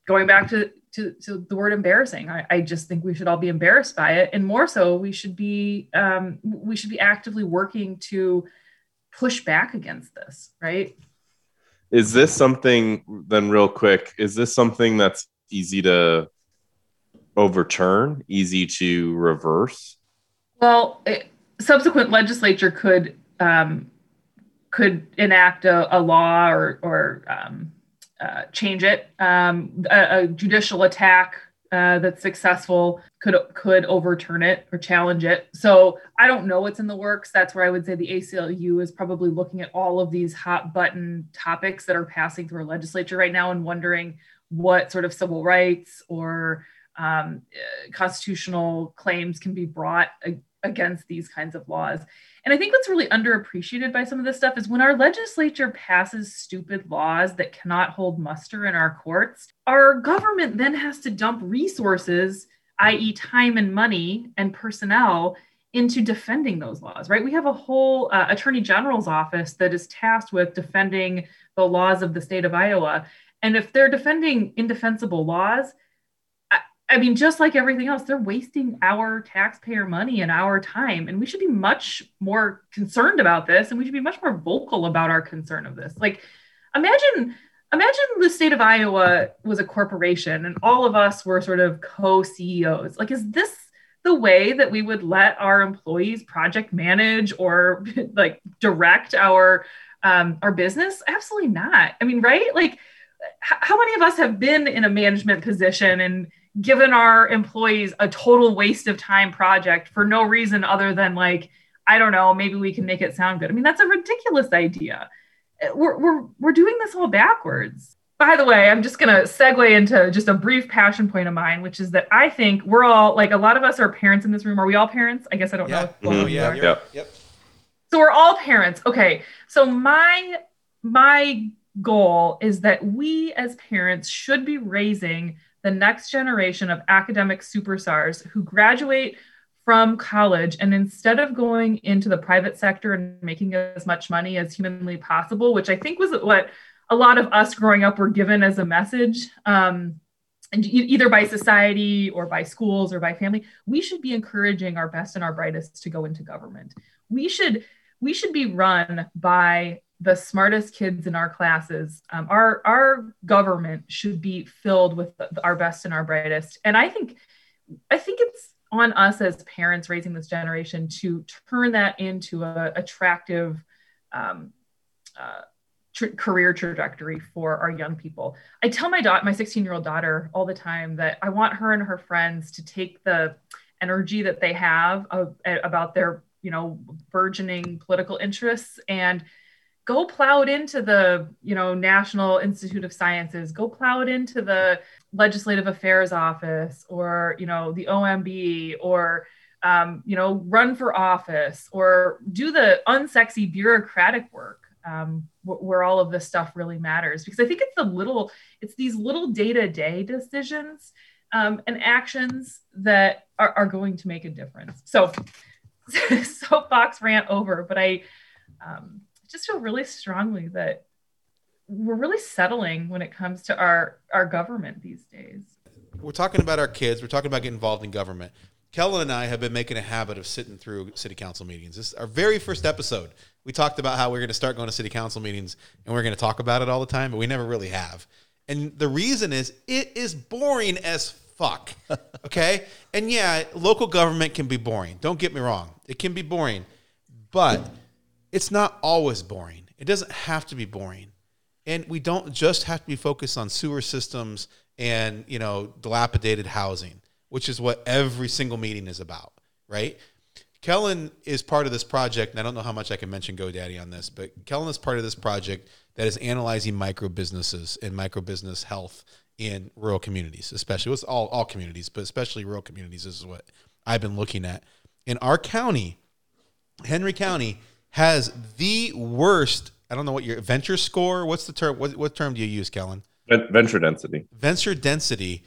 [SPEAKER 4] going back to, to, to the word embarrassing. I, I, just think we should all be embarrassed by it. And more so we should be um, we should be actively working to push back against this right?
[SPEAKER 3] Is this something then real quick is this something that's easy to overturn, easy to reverse?
[SPEAKER 4] Well, it, subsequent legislature could um, could enact a, a, law or or um, uh, change it. Um, a, a, judicial attack uh, that's successful could could overturn it or challenge it. So I don't know what's in the works. That's where I would say the ACLU is probably looking at all of these hot button topics that are passing through our legislature right now and wondering what sort of civil rights or um, constitutional claims can be brought against these kinds of laws. And I think what's really underappreciated by some of this stuff is when our legislature passes stupid laws that cannot hold muster in our courts, our government then has to dump resources, i.e., time and money and personnel, into defending those laws, right? We have a whole uh, attorney general's office that is tasked with defending the laws of the state of Iowa. And if they're defending indefensible laws, I mean, just like everything else, they're wasting our taxpayer money and our time. And we should be much more concerned about this. And we should be much more vocal about our concern of this. Like, imagine, imagine the state of Iowa was a corporation and all of us were sort of co-CEOs. Like, is this the way that we would let our employees project manage or like direct our um, our business? Absolutely not. I mean, right? Like, how many of us have been in a management position and given our employees a total waste of time project for no reason other than like i don't know maybe we can make it sound good. I mean that's a ridiculous idea. We're, we're, we're doing this all backwards. By the way i'm just going to segue into just a brief passion point of mine which is that i think we're all like a lot of us are parents in this room. Are we all parents? I guess i don't
[SPEAKER 1] yeah.
[SPEAKER 4] know.
[SPEAKER 1] Mm-hmm. yeah,
[SPEAKER 3] yeah.
[SPEAKER 1] yep.
[SPEAKER 4] So we're all parents. Okay. So my my goal is that we as parents should be raising the next generation of academic superstars who graduate from college and instead of going into the private sector and making as much money as humanly possible, which I think was what a lot of us growing up were given as a message, um, and either by society or by schools or by family, we should be encouraging our best and our brightest to go into government. We should we should be run by the smartest kids in our classes. Um, our our government should be filled with our best and our brightest. And I think I think it's on us as parents raising this generation to turn that into a attractive um, uh, tra- career trajectory for our young people. I tell my daughter, my 16 year old daughter, all the time that I want her and her friends to take the energy that they have of, about their you know burgeoning political interests and go plow it into the you know national institute of sciences go plow it into the legislative affairs office or you know the omb or um, you know run for office or do the unsexy bureaucratic work um, wh- where all of this stuff really matters. Because i think it's the little it's these little day-to-day decisions um, and actions that are, are going to make a difference. So soapbox rant over but i um, just feel really strongly that we're really settling when it comes to our our government these days.
[SPEAKER 1] We're talking about our kids. We're talking about getting involved in government. Kellen and I have been making a habit of sitting through city council meetings. This is our very first episode. We talked about how we are going to start going to city council meetings and we're going to talk about it all the time, but we never really have. And the reason is it is boring as fuck. Okay? and yeah, local government can be boring. Don't get me wrong. It can be boring. But it's not always boring. It doesn't have to be boring. And we don't just have to be focused on sewer systems and, you know, dilapidated housing, which is what every single meeting is about, right? Kellen is part of this project, and I don't know how much I can mention GoDaddy on this, but Kellen is part of this project that is analyzing micro businesses and micro business health in rural communities, especially it's all all communities, but especially rural communities. Is what I've been looking at. In our county, Henry County, has the worst. I don't know what your venture score. What's the term? What, what term do you use, Kellen?
[SPEAKER 3] Venture density.
[SPEAKER 1] Venture density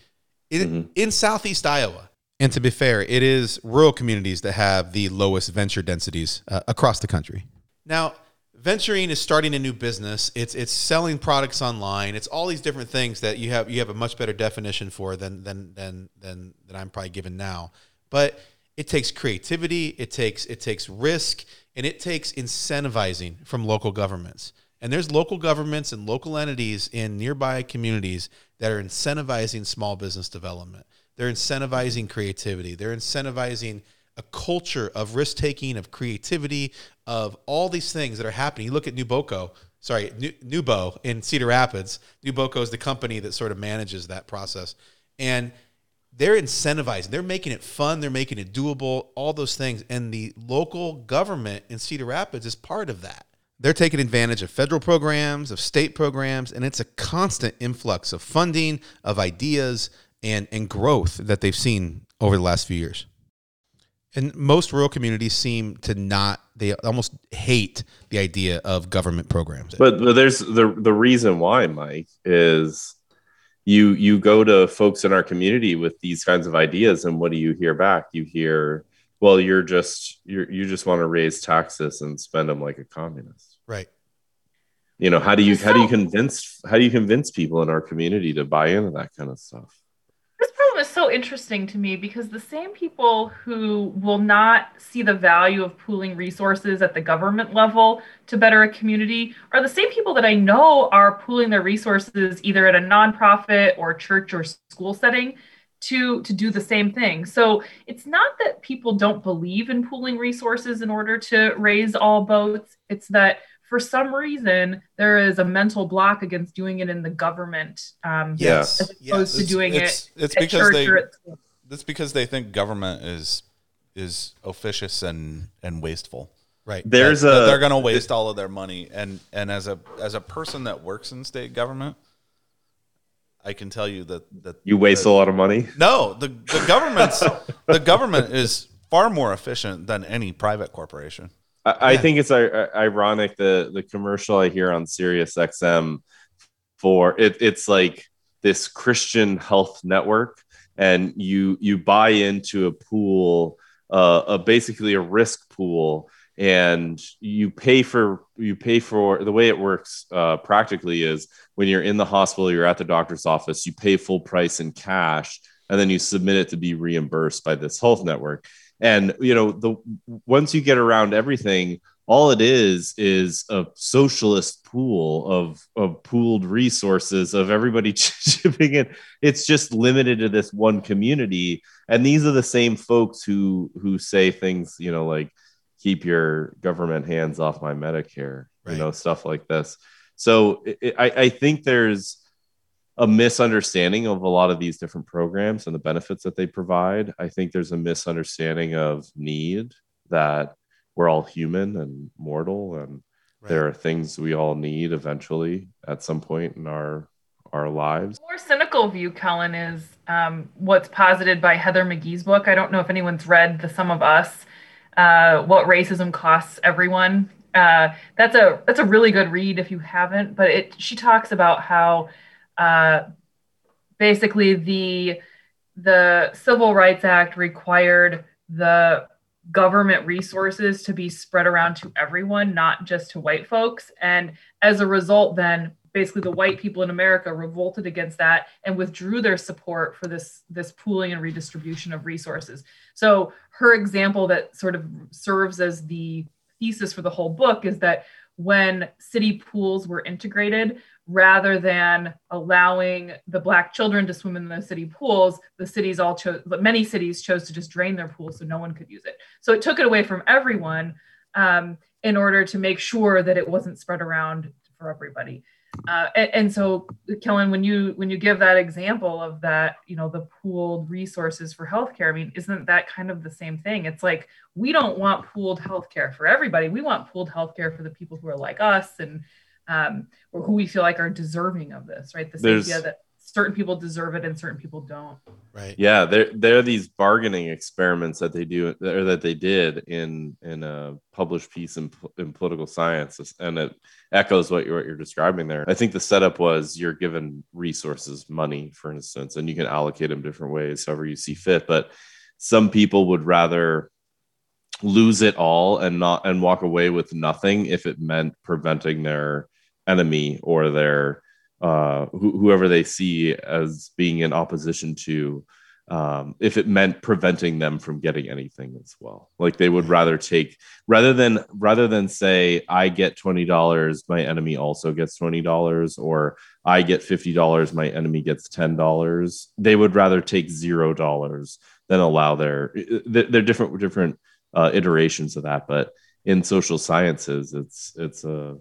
[SPEAKER 1] in, mm-hmm. in Southeast Iowa. And to be fair, it is rural communities that have the lowest venture densities uh, across the country. Now, venturing is starting a new business. It's it's selling products online. It's all these different things that you have you have a much better definition for than than than than than I'm probably given now. But it takes creativity. It takes it takes risk and it takes incentivizing from local governments. And there's local governments and local entities in nearby communities that are incentivizing small business development. They're incentivizing creativity. They're incentivizing a culture of risk taking, of creativity, of all these things that are happening. You look at NewBoco, sorry, New, in Cedar Rapids. NewBoco is the company that sort of manages that process. And they're incentivizing, they're making it fun, they're making it doable, all those things. And the local government in Cedar Rapids is part of that. They're taking advantage of federal programs, of state programs, and it's a constant influx of funding, of ideas, and, and growth that they've seen over the last few years. And most rural communities seem to not, they almost hate the idea of government programs.
[SPEAKER 3] But, there's the, the reason why, Mike, is you you go to folks in our community with these kinds of ideas and what do you hear back? You hear well you're just you you just want to raise taxes and spend them like a communist.
[SPEAKER 1] Right.
[SPEAKER 3] You know how do you how do you convince how do you convince people in our community to buy into that kind of stuff
[SPEAKER 4] is so interesting to me because the same people who will not see the value of pooling resources at the government level to better a community are the same people that I know are pooling their resources either at a nonprofit or church or school setting to to do the same thing. So it's not that people don't believe in pooling resources in order to raise all boats. It's that for some reason there is a mental block against doing it in the government um,
[SPEAKER 1] yes.
[SPEAKER 4] as opposed
[SPEAKER 2] yes.
[SPEAKER 4] to doing
[SPEAKER 2] it's,
[SPEAKER 4] it
[SPEAKER 2] it's
[SPEAKER 4] at
[SPEAKER 2] because
[SPEAKER 4] church
[SPEAKER 2] they
[SPEAKER 4] or at school.
[SPEAKER 2] it's because they think government is is officious and and wasteful
[SPEAKER 1] right
[SPEAKER 3] there's
[SPEAKER 2] that,
[SPEAKER 3] a
[SPEAKER 2] that they're going to waste all of their money and and as a as a person that works in state government I can tell you that that
[SPEAKER 3] you waste
[SPEAKER 2] that,
[SPEAKER 3] a lot of money
[SPEAKER 2] no the the government's the government is far more efficient than any private corporation
[SPEAKER 3] I, I think it's uh, ironic the the commercial I hear on Sirius XM for it. It's like this Christian health network, and you you buy into a pool, uh, a basically a risk pool, and you pay for you pay for the way it works uh, practically is when you're in the hospital, you're at the doctor's office, you pay full price in cash, and then you submit it to be reimbursed by this health network and you know the once you get around everything all it is is a socialist pool of of pooled resources of everybody chipping in. It's just limited to this one community. And these are the same folks who who say things you know like keep your government hands off my medicare right. you know stuff like this. So it, I, I think there's a misunderstanding of a lot of these different programs and the benefits that they provide. I think there's a misunderstanding of need that we're all human and mortal and right. there are things we all need eventually at some point in our our lives.
[SPEAKER 4] more cynical view, Kellen, is um, what's posited by Heather McGhee's book. I don't know if anyone's read The Sum of Us, uh, What Racism Costs Everyone. Uh, that's a that's a really good read if you haven't. But it she talks about how uh, basically the the Civil Rights Act required the government resources to be spread around to everyone, not just to white folks. And as a result, then basically the white people in America revolted against that and withdrew their support for this this pooling and redistribution of resources. So her example that sort of serves as the thesis for the whole book is that when city pools were integrated, rather than allowing the black children to swim in the city pools the cities all chose but many cities chose to just drain their pools so no one could use it. So it took it away from everyone um, in order to make sure that it wasn't spread around for everybody. Uh, and, and, so kellen when you when you give that example of that you know the pooled resources for healthcare i mean isn't that kind of the same thing? It's like we don't want pooled healthcare for everybody. We want pooled healthcare for the people who are like us and um, or who we feel like are deserving of this, right? This There's, idea that certain people deserve it and certain people don't.
[SPEAKER 1] Right.
[SPEAKER 3] Yeah, there there are these bargaining experiments that they do or that they did in in a published piece in, in political science, and it echoes what you're what you're describing there. I think the setup was you're given resources, money, for instance, and you can allocate them different ways, however you see fit. But some people would rather lose it all and not and walk away with nothing if it meant preventing their enemy or their uh, wh- whoever they see as being in opposition to um, if it meant preventing them from getting anything as well. Like they would rather take rather than rather than say i get $20 my enemy also gets $20 or i get $50 my enemy gets $10 they would rather take zero dollars than allow their they're different different uh, iterations of that but in social sciences it's it's a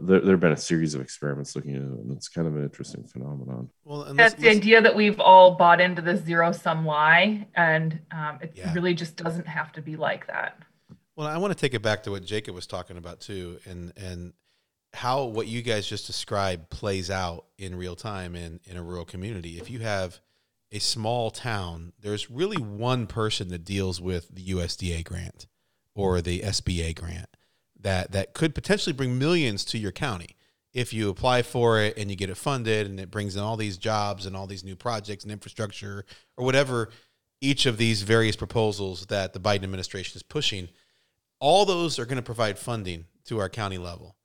[SPEAKER 3] there there have been a series of experiments looking at it, and it's kind of an interesting phenomenon.
[SPEAKER 1] Well, and
[SPEAKER 4] That's
[SPEAKER 1] let's-
[SPEAKER 4] the
[SPEAKER 1] let's-
[SPEAKER 4] idea that we've all bought into the zero sum lie, and um, it
[SPEAKER 1] Yeah.
[SPEAKER 4] really just doesn't have to be like that.
[SPEAKER 1] Well, I want to take it back to what Jacob was talking about too, and and how what you guys just described plays out in real time in in a rural community. If you have a small town, there's really one person that deals with the USDA grant or the SBA grant that that could potentially bring millions to your county if you apply for it and you get it funded and it brings in all these jobs and all these new projects and infrastructure or whatever each of these various proposals that the Biden administration is pushing all those are going to provide funding to our county level.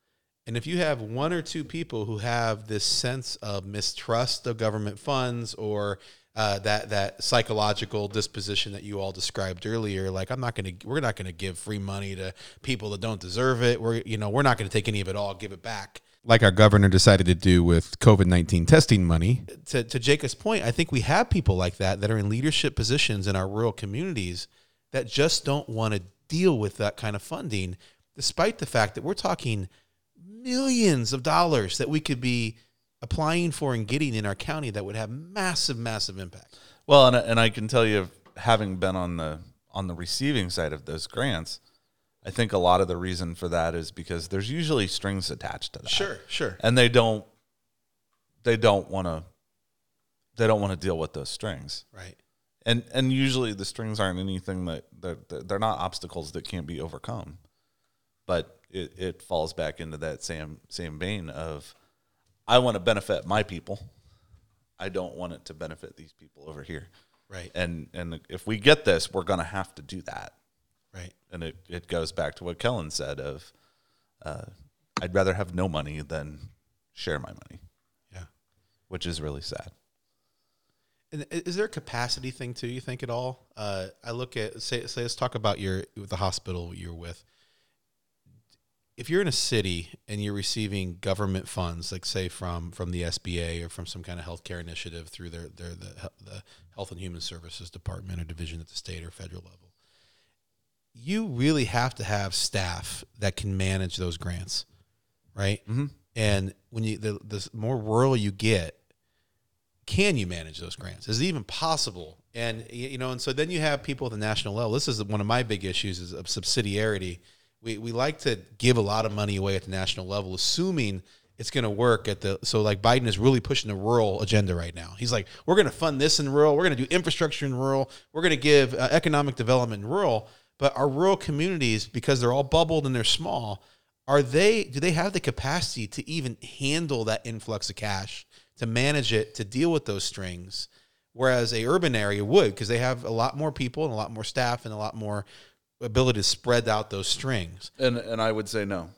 [SPEAKER 1] And if you have one or two people who have this sense of mistrust of government funds or uh, that that psychological disposition that you all described earlier, like I'm not going to, we're not going to give free money to people that don't deserve it. We're, you know, we're not going to take any of it all, give it back, like our governor decided to do with COVID 19 testing money. To, to Jacob's point, I think we have people like that that are in leadership positions in our rural communities that just don't want to deal with that kind of funding, despite the fact that we're talking millions of dollars that we could be applying for and getting in our county that would have massive, massive impact.
[SPEAKER 2] Well, and and I can tell you, having been on the on the receiving side of those grants, I think a lot of the reason for that is because there's usually strings attached to that.
[SPEAKER 1] sure. Sure.
[SPEAKER 2] And they don't they don't want to they don't want to deal with those strings
[SPEAKER 1] Right.
[SPEAKER 2] and and usually the strings aren't anything that they're, they're not obstacles that can't be overcome but it, it falls back into that same same vein of i want to benefit my people i don't want it to benefit these people over here
[SPEAKER 1] Right.
[SPEAKER 2] and and if we get this we're going to have to do that
[SPEAKER 1] Right.
[SPEAKER 2] and it, it goes back to what kellen said of uh, i'd rather have no money than share my money
[SPEAKER 1] Yeah.
[SPEAKER 2] which is really sad
[SPEAKER 1] And is there a capacity thing too? You think at all? Uh, I look at say, say let's talk about your the hospital you're with. If you're in a city and you're receiving government funds, like say from from the SBA or from some kind of healthcare initiative through their their the, the Health and Human Services Department or division at the state or federal level, you really have to have staff that can manage those grants, right?
[SPEAKER 2] Mhm.
[SPEAKER 1] And when you the, the more rural you get, can you manage those grants? Is it even possible? And you know, and so then you have people at the national level. This is one of my big issues is of subsidiarity. We we like to give a lot of money away at the national level, assuming it's going to work at the. So like Biden is really pushing the rural agenda right now. He's like, we're going to fund this in rural. We're going to do infrastructure in rural. We're going to give uh, economic development in rural. But our rural communities, because they're all bubbled and they're small, are they? Do they have the capacity to even handle that influx of cash? to manage it to deal with those strings whereas a urban area would because they have a lot more people and a lot more staff and a lot more ability to spread out those strings.
[SPEAKER 2] And and i would say no.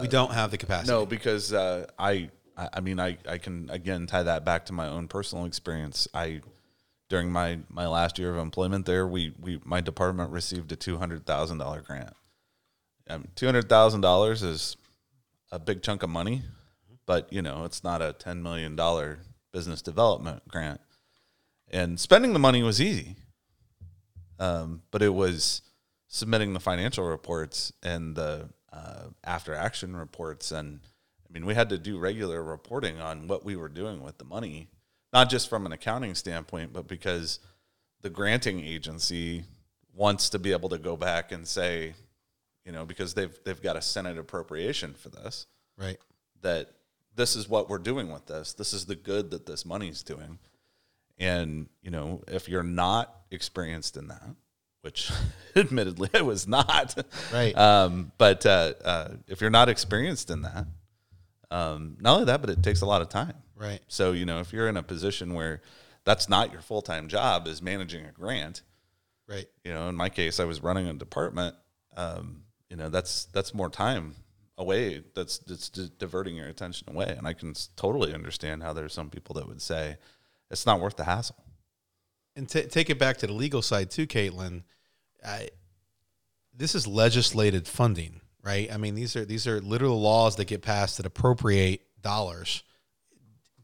[SPEAKER 1] We don't have the capacity.
[SPEAKER 2] No because uh, I, I mean i i can again tie that back to my own personal experience. I during my my last year of employment there we we my department received a $200000 grant. Um, $200000 is a big chunk of money but you know it's not a $10 million business development grant. And spending the money was easy um, but it was submitting the financial reports and the uh, after action reports and i mean we had to do regular reporting on what we were doing with the money not just from an accounting standpoint but because the granting agency wants to be able to go back and say you know because they've they've got a senate appropriation for this
[SPEAKER 1] right
[SPEAKER 2] that this is what we're doing with this. This is the good that this money's doing. And, you know, if you're not experienced in that, which admittedly I was not,
[SPEAKER 1] Right.
[SPEAKER 2] Um, but uh, uh, if you're not experienced in that, um, not only that, but it takes a lot of time.
[SPEAKER 1] right
[SPEAKER 2] So, you know, if you're in a position where that's not your full time job is managing a grant,
[SPEAKER 1] right
[SPEAKER 2] you know, in my case, I was running a department. Um, you know, that's that's more time away. That's that's di- diverting your attention away. And I can totally understand how there's some people that would say it's not worth the hassle.
[SPEAKER 1] And t- take it back to the legal side too caitlin I, this is legislated funding right i mean these are these are literal laws that get passed that appropriate dollars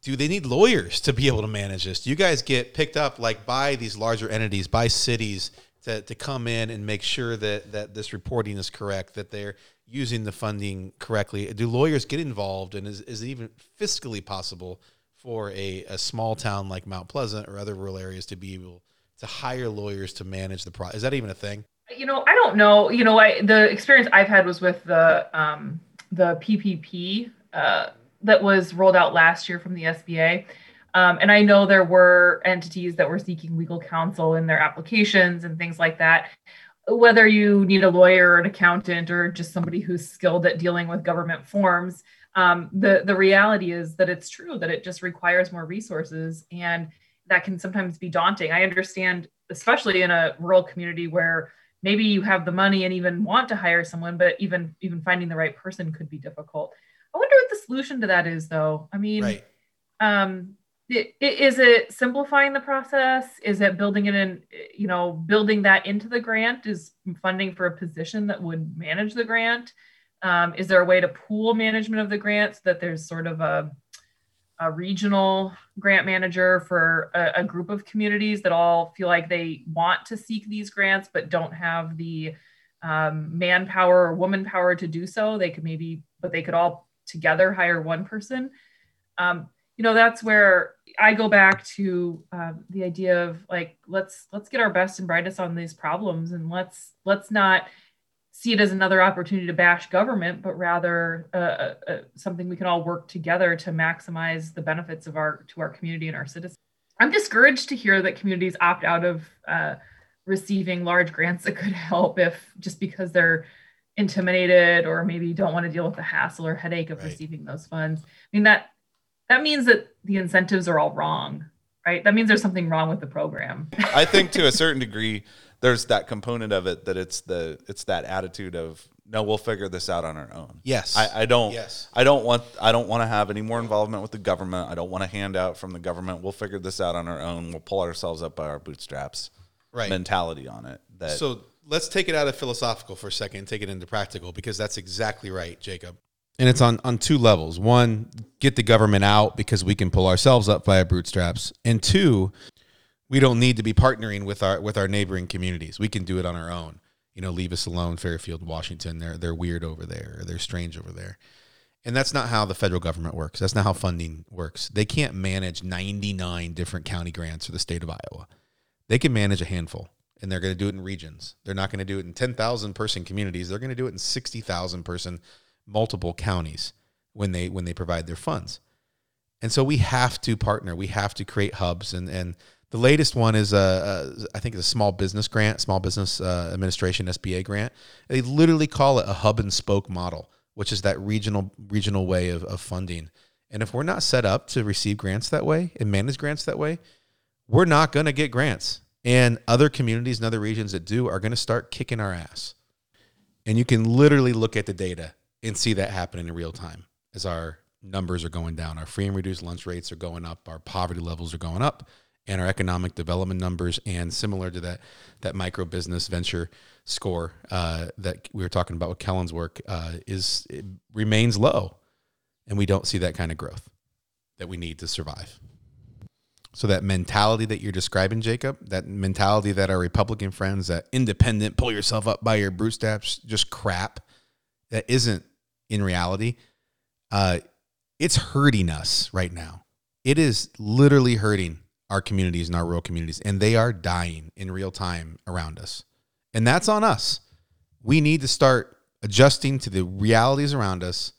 [SPEAKER 1] do they need lawyers to be able to manage this? Do you guys get picked up like by these larger entities, by cities to, to come in and make sure that that this reporting is correct, that they're using the funding correctly? Do lawyers get involved, and is, is it even fiscally possible for a, a small town like Mount Pleasant or other rural areas to be able to hire lawyers to manage the process? Is that even a thing?
[SPEAKER 4] You know, I don't know. You know, I the experience I've had was with the um, the PPP uh, that was rolled out last year from the SBA. Um, and I know there were entities that were seeking legal counsel in their applications and things like that. Whether you need a lawyer or an accountant or just somebody who's skilled at dealing with government forms, um, the the reality is that it's true that it just requires more resources, and that can sometimes be daunting. I understand, especially in a rural community where maybe you have the money and even want to hire someone, but even even finding the right person could be difficult. I wonder what the solution to that is, though. I mean, right. um, it, it, is it simplifying the process is it building it in you know building that into the grant is funding for a position that would manage the grant um, is there a way to pool management of the grants that there's sort of a, a regional grant manager for a, a, group of communities that all feel like they want to seek these grants but don't have the um, manpower or woman power to do so? They could maybe but they could all together hire one person? Um, you know that's where i go back to um, the idea of like let's let's get our best and brightest on these problems and let's let's not see it as another opportunity to bash government but rather uh, uh, uh, something we can all work together to maximize the benefits of our to our community and our citizens i'm discouraged to hear that communities opt out of uh, receiving large grants that could help if just because they're intimidated or maybe don't want to deal with the hassle or headache of right. receiving those funds i mean that that means that the incentives are all wrong, right? That means there's something wrong with the program.
[SPEAKER 2] I think to a certain degree, there's that component of it that it's the it's that attitude of no, we'll figure this out on our own.
[SPEAKER 1] Yes,
[SPEAKER 2] I, I don't. Yes, I don't want. I don't want to have any more involvement with the government. I don't want to hand out from the government. We'll figure this out on our own. We'll pull ourselves up by our bootstraps. Right. Mentality on it.
[SPEAKER 1] That so let's take it out of philosophical for a second and take it into practical because that's exactly right, Jacob and it's on on two levels. One, get the government out because we can pull ourselves up via bootstraps, and two, we don't need to be partnering with our with our neighboring communities. We can do it on our own. You know, leave us alone, Fairfield, Washington. They're they're weird over there. They're strange over there. And that's not how the federal government works. That's not how funding works. They can't manage 99 different county grants for the state of Iowa. They can manage a handful, and they're going to do it in regions. They're not going to do it in 10,000 person communities. They're going to do it in 60,000 person multiple counties when they when they provide their funds. And so we have to partner. We have to create hubs. And and the latest one is a, a I think it's a small business grant, small business uh, administration SBA grant. They literally call it a hub and spoke model, which is that regional regional way of, of funding. And if we're not set up to receive grants that way and manage grants that way, we're not going to get grants. And other communities and other regions that do are going to start kicking our ass. And you can literally look at the data and see that happening in real time as our numbers are going down. Our free and reduced lunch rates are going up, our poverty levels are going up, and our economic development numbers, and similar to that that micro business venture score uh, that we were talking about with Kellen's work, uh, is remains low, and we don't see that kind of growth that we need to survive. So that mentality that you're describing, Jacob, that mentality that our Republican friends, that independent, pull yourself up by your bootstraps, just crap that isn't in reality, uh, it's hurting us right now. It is literally hurting our communities and our rural communities, and they are dying in real time around us. And that's on us. We need to start adjusting to the realities around us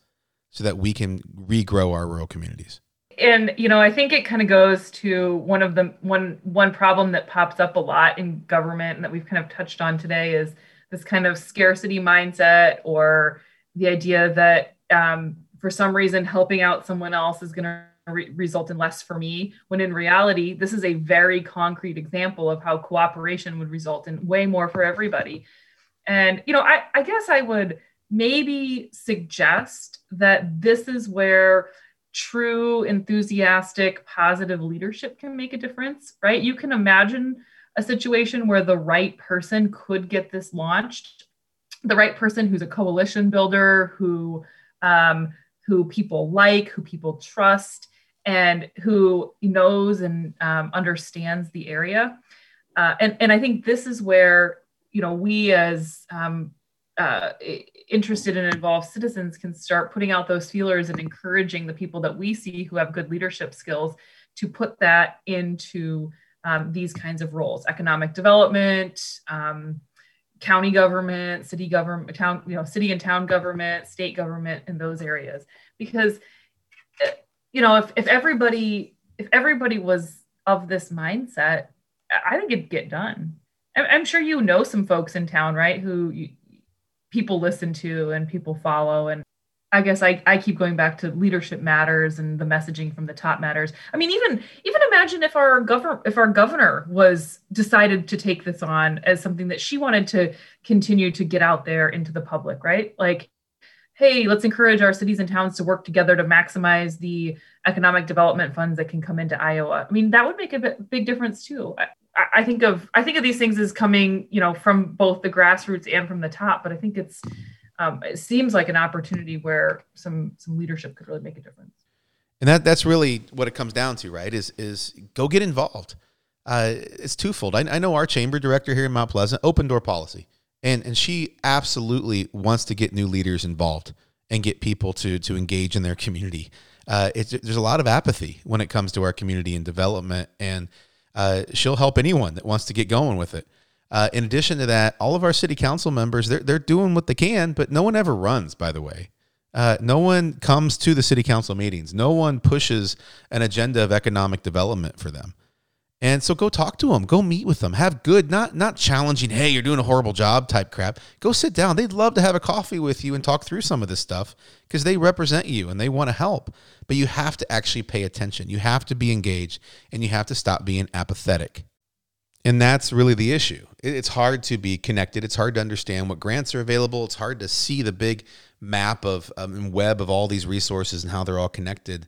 [SPEAKER 1] so that we can regrow our rural communities.
[SPEAKER 4] And you know, I think it kind of goes to one of the one one problem that pops up a lot in government and that we've kind of touched on today is this kind of scarcity mindset or the idea that um, for some reason helping out someone else is going to re- result in less for me when in reality this is a very concrete example of how cooperation would result in way more for everybody. And you know i, I guess i would maybe suggest that this is where true enthusiastic positive leadership can make a difference right? You can imagine a situation where the right person could get this launched. The right person who's a coalition builder who um, who people like who people trust and who knows and um, understands the area. Uh, and and I think this is where you know we as um, uh, interested and involved citizens can start putting out those feelers and encouraging the people that we see who have good leadership skills to put that into um, these kinds of roles. Economic development um, county government city government town you know city and town government state government in those areas. Because you know if, if everybody if everybody was of this mindset i think it'd get done i'm sure you know some folks in town right who you, people listen to and people follow and I guess I, I keep going back to leadership matters and the messaging from the top matters. I mean, even even imagine if our governor if our governor was decided to take this on as something that she wanted to continue to get out there into the public, right? Like, hey, let's encourage our cities and towns to work together to maximize the economic development funds that can come into Iowa. I mean, that would make a big difference too. I, I think of I think of these things as coming, you know, from both the grassroots and from the top. But I think it's um, it seems like an opportunity where some some leadership could really make a difference.
[SPEAKER 1] And that that's really what it comes down to, right? Is is go get involved. Uh, it's twofold. I, I know our chamber director here in Mount Pleasant, open door policy, and and she absolutely wants to get new leaders involved and get people to to engage in their community. Uh, there's a lot of apathy when it comes to our community and development, and uh, she'll help anyone that wants to get going with it. Uh, in addition to that, all of our city council members they're they're doing what they can, but no one ever runs. By the way, uh, no one comes to the city council meetings. No one pushes an agenda of economic development for them. And so go talk to them, go meet with them, have good, not not challenging. Hey, you're doing a horrible job type crap. Go sit down. They'd love to have a coffee with you and talk through some of this stuff because they represent you and they want to help. But you have to actually pay attention. You have to be engaged, and you have to stop being apathetic. And that's really the issue. It's hard to be connected. It's hard to understand what grants are available. It's hard to see the big map of um, web of all these resources and how they're all connected.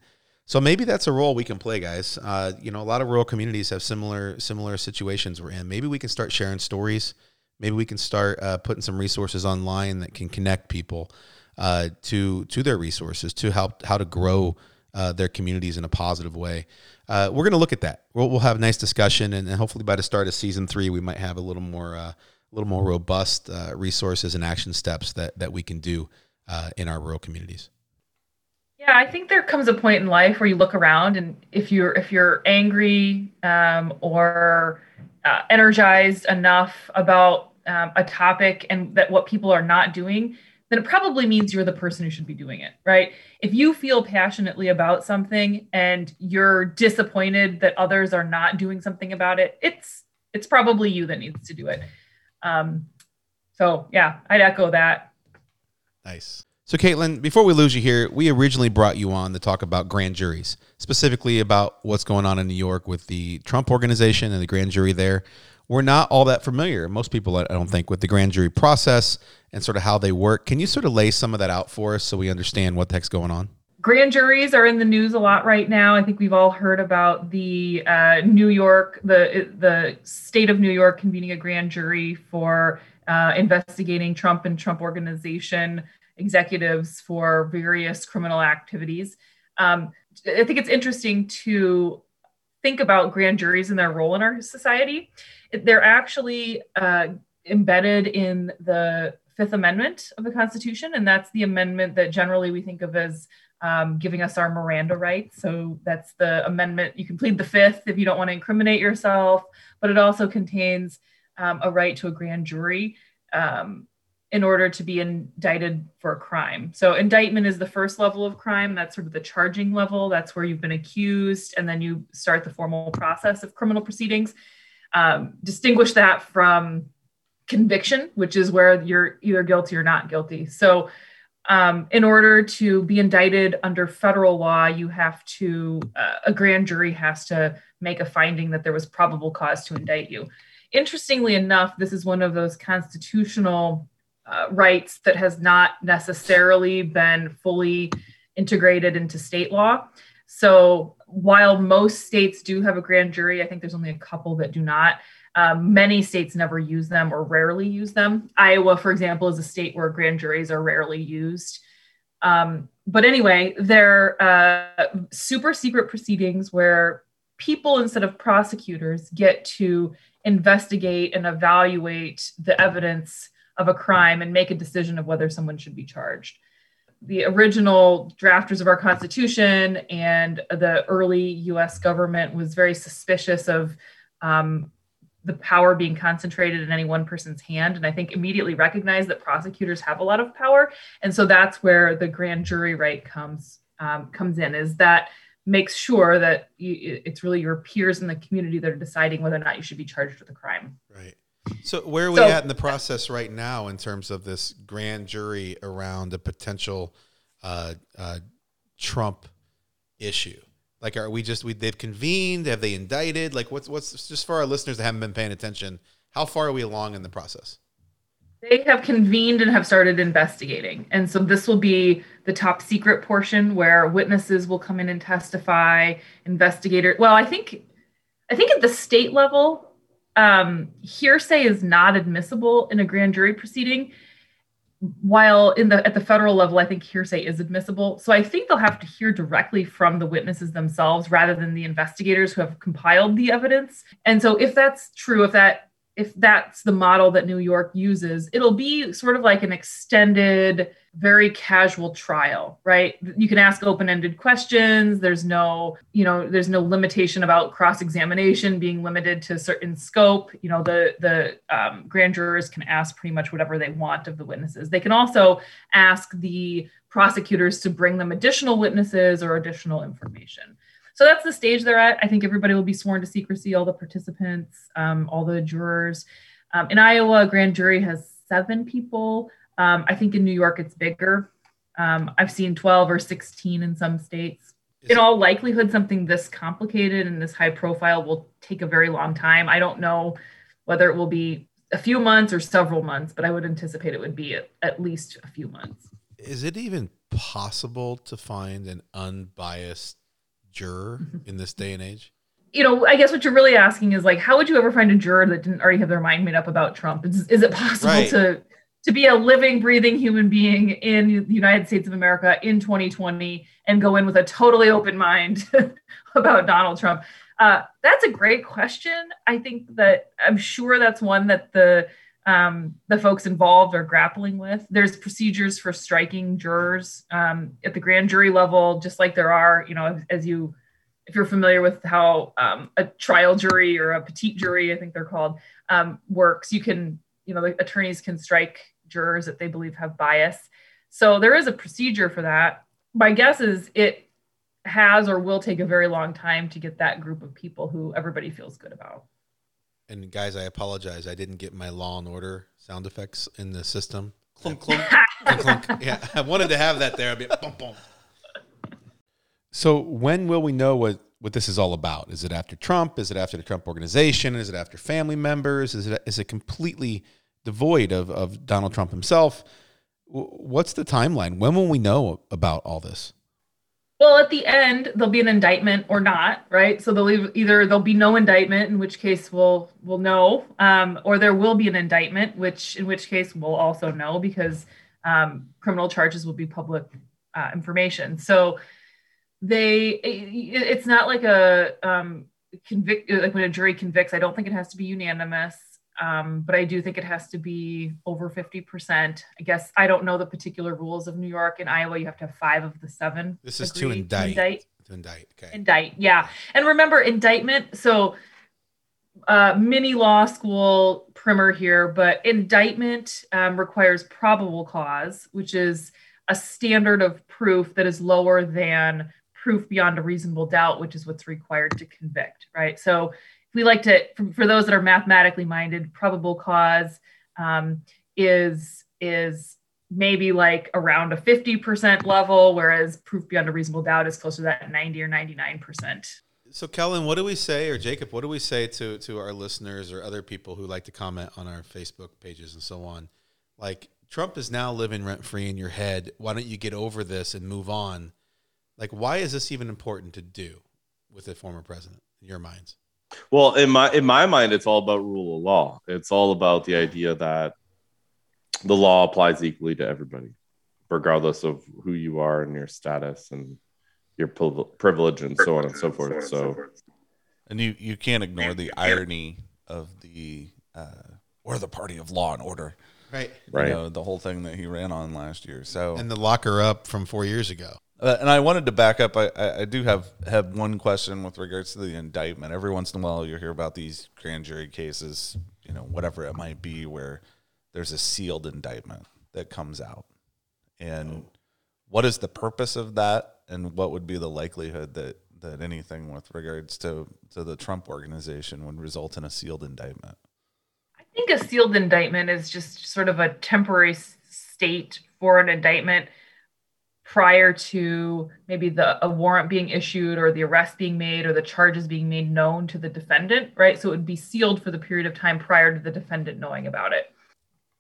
[SPEAKER 1] So maybe that's a role we can play, guys. Uh, you know, a lot of rural communities have similar similar situations we're in. Maybe we can start sharing stories. Maybe we can start uh, putting some resources online that can connect people uh, to to their resources to help how to grow uh, their communities in a positive way uh, we're going to look at that. We'll, we'll have a nice discussion, and, and, hopefully by the start of season three, we might have a little more, uh, a little more robust resources and action steps that that we can do in our rural communities.
[SPEAKER 4] Yeah, I think there comes a point in life where you look around, and if you're if you're angry um, or uh, energized enough about um, a topic and that what people are not doing, then it probably means you're the person who should be doing it, right? If you feel passionately about something and you're disappointed that others are not doing something about it, it's it's probably you that needs to do it. Um, so yeah, I'd echo that.
[SPEAKER 1] Nice. So Caitlin, before we lose you here, we originally brought you on to talk about grand juries, specifically about what's going on in New York with the Trump organization and the grand jury there we're not all that familiar, most people, I don't think, with the grand jury process and sort of how they work. Can you sort of lay some of that out for us so we understand what the heck's going on?
[SPEAKER 4] Grand juries are in the news a lot right now. I think we've all heard about the uh, New York, the the state of New York convening a grand jury for uh, investigating Trump and Trump organization executives for various criminal activities. Um, I think it's interesting to think about grand juries and their role in our society they're actually uh, embedded in the Fifth Amendment of the Constitution, and that's the amendment that generally we think of as um, giving us our Miranda rights. So that's the amendment. You can plead the fifth if you don't want to incriminate yourself, but it also contains um, a right to a grand jury um, in order to be indicted for a crime. So indictment is the first level of crime. That's sort of the charging level. That's where you've been accused, and then you start the formal process of criminal proceedings um, distinguish that from conviction, which is where you're either guilty or not guilty. So, um, in order to be indicted under federal law, you have to, uh, a grand jury has to make a finding that there was probable cause to indict you. Interestingly enough, this is one of those constitutional uh, rights that has not necessarily been fully integrated into state law. So while most states do have a grand jury, I think there's only a couple that do not. Um, many states never use them or rarely use them. Iowa, for example, is a state where grand juries are rarely used. Um, but anyway, they're uh, super secret proceedings where people instead of prosecutors get to investigate and evaluate the evidence of a crime and make a decision of whether someone should be charged. The original drafters of our Constitution and the early US government was very suspicious of um, the power being concentrated in any one person's hand. And I think immediately recognized that prosecutors have a lot of power. And so that's where the grand jury right comes um, comes in is that makes sure that you, it's really your peers in the community that are deciding whether or not you should be charged with a crime.
[SPEAKER 1] Right. So where are we
[SPEAKER 4] So-
[SPEAKER 1] at in the process right now in terms of this grand jury around a potential uh, uh, Trump issue? Like, are we just we they've convened? Have they indicted? Like, what's what's just for our listeners that haven't been paying attention? How far are we along in the process?
[SPEAKER 4] They have convened and have started investigating. And so this will be the top secret portion where witnesses will come in and testify, investigator. Well, I think I think at the state level, um, hearsay is not admissible in a grand jury proceeding. While in the at the federal level, I think hearsay is admissible. So I think they'll have to hear directly from the witnesses themselves rather than the investigators who have compiled the evidence. And so if that's true, if that if that's the model that New York uses, it'll be sort of like an extended, very casual trial, right? You can ask open-ended questions. There's no, you know, there's no limitation about cross-examination being limited to certain scope. You know, the the um, grand jurors can ask pretty much whatever they want of the witnesses. They can also ask the prosecutors to bring them additional witnesses or additional information. So that's the stage they're at. I think everybody will be sworn to secrecy, all the participants, um, all the jurors. Um, in Iowa, a grand jury has seven people. Um, I think in New York, it's bigger. Um, I've seen 12 or 16 in some states.
[SPEAKER 1] Is
[SPEAKER 4] In all likelihood, something this complicated and this high profile will take a very long time. I don't know whether it will be a few months or several months, but I would anticipate it would be at, at least a few months.
[SPEAKER 1] Is it even possible to find an unbiased juror
[SPEAKER 4] Mm-hmm.
[SPEAKER 1] in this day and age?
[SPEAKER 4] you know, I guess what you're really asking is like, how would you ever find a juror that didn't already have their mind made up about Trump? Is, is it possible
[SPEAKER 1] Right.
[SPEAKER 4] to to be a living, breathing human being in the United States of America in 2020 and go in with a totally open mind about Donald Trump? Uh, that's a great question. I think that I'm sure that's one that the um, the folks involved are grappling with. There's procedures for striking jurors um, at the grand jury level, just like there are, you know, as, you if you're familiar with how um, a trial jury or a petite jury, I think they're called, um, works, you can, you know, the attorneys can strike jurors that they believe have bias. So there is a procedure for that. My guess is it has or will take a very long time to get that group of people who everybody feels good about.
[SPEAKER 1] And guys, I apologize. I didn't get my Law and Order sound effects in the system. Clunk, clunk, clunk, clunk. Yeah, I wanted to have that there. I'd be boom, boom. So when will we know what what this is all about? Is it after Trump? Is it after the Trump organization? Is it after family members? Is it is it completely devoid of of Donald Trump himself? W- What's the timeline? When will we know about all this?
[SPEAKER 4] Well, at the end, there'll be an indictment or not, right? So they'll either there'll be no indictment, in which case we'll we'll know, um, or there will be an indictment, which in which case we'll also know because um, criminal charges will be public uh, information. So they, it- it's not like a um, convict like when a jury convicts. I don't think it has to be unanimous. Um, but I do think it has to be over 50%. I guess I don't know the particular rules of New York and Iowa. You have to have five of the seven.
[SPEAKER 1] This is to indict.
[SPEAKER 4] indict.
[SPEAKER 1] To indict. Okay.
[SPEAKER 4] Indict, yeah. And remember, indictment. So, uh, mini law school primer here, but indictment um, requires probable cause, which is a standard of proof that is lower than proof beyond a reasonable doubt, which is what's required to convict, right? So, we like to, for, for those that are mathematically minded, probable cause um, is is maybe like around a 50% level, whereas proof beyond a reasonable doubt is closer to that 90 or 99%.
[SPEAKER 1] So, Kellen, what do we say, or Jacob, what do we say to to our listeners or other people who like to comment on our Facebook pages and so on? Like, Trump is now living rent free in your head. Why don't you get over this and move on? Like, why is this even important to do with a former president in your minds?
[SPEAKER 3] Well, in my in my mind, it's all about rule of law. It's all about the idea that the law applies equally to everybody, regardless of who you are and your status and your priv- privilege and so on and so forth. So,
[SPEAKER 2] And you, you can't ignore the irony of the uh, or the party of law and order.
[SPEAKER 1] Right.
[SPEAKER 3] Right.
[SPEAKER 2] You know, the whole thing that he ran on last year. So
[SPEAKER 1] And the locker up from four years ago.
[SPEAKER 2] Uh, and I wanted to back up. I, I, I do have have one question with regards to the indictment. Every once in a while, you hear about these grand jury cases, you know, whatever it might be, where there's a sealed indictment that comes out. And what is the purpose of that? And what would be the likelihood that that anything with regards to to the Trump organization would result in a sealed indictment?
[SPEAKER 4] I think a sealed indictment is just sort of a temporary state for an indictment prior to maybe the a warrant being issued or the arrest being made or the charges being made known to the defendant, right? So it would be sealed for the period of time prior to the defendant knowing about it.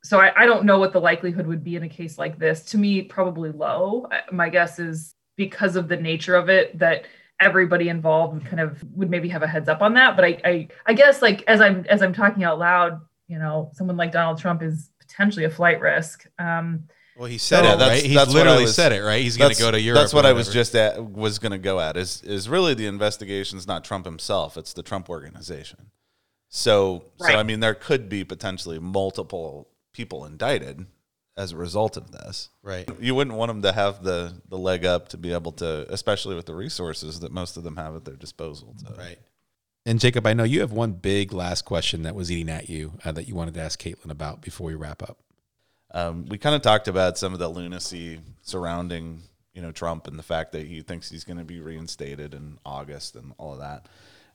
[SPEAKER 4] So I, I don't know what the likelihood would be in a case like this. To me, probably low. My guess is because of the nature of it that everybody involved kind of would maybe have a heads up on that. But I, I I guess like as I'm as I'm talking out loud, you know, someone like Donald Trump is potentially a flight risk. Um,
[SPEAKER 1] Well, he said
[SPEAKER 2] Yeah,
[SPEAKER 1] it,
[SPEAKER 2] that's-
[SPEAKER 1] right? He
[SPEAKER 2] that's
[SPEAKER 1] literally
[SPEAKER 2] was-
[SPEAKER 1] said it, right? He's going to go to Europe.
[SPEAKER 2] That's what I was just at was going to go at is is really the investigation is not Trump himself; it's the Trump organization. So, so I mean, there could be potentially multiple people indicted as a result of this.
[SPEAKER 1] Right.
[SPEAKER 2] You wouldn't want them to have the the leg up to be able to, especially with the resources that most of them have at their disposal. To,
[SPEAKER 1] Right. And Jacob, I know you have one big last question that was eating at you uh, that you wanted to ask Caitlin about before we wrap up.
[SPEAKER 2] Um, we kind of talked about some of the lunacy surrounding, you know, Trump and the fact that he thinks he's going to be reinstated in August and all of that.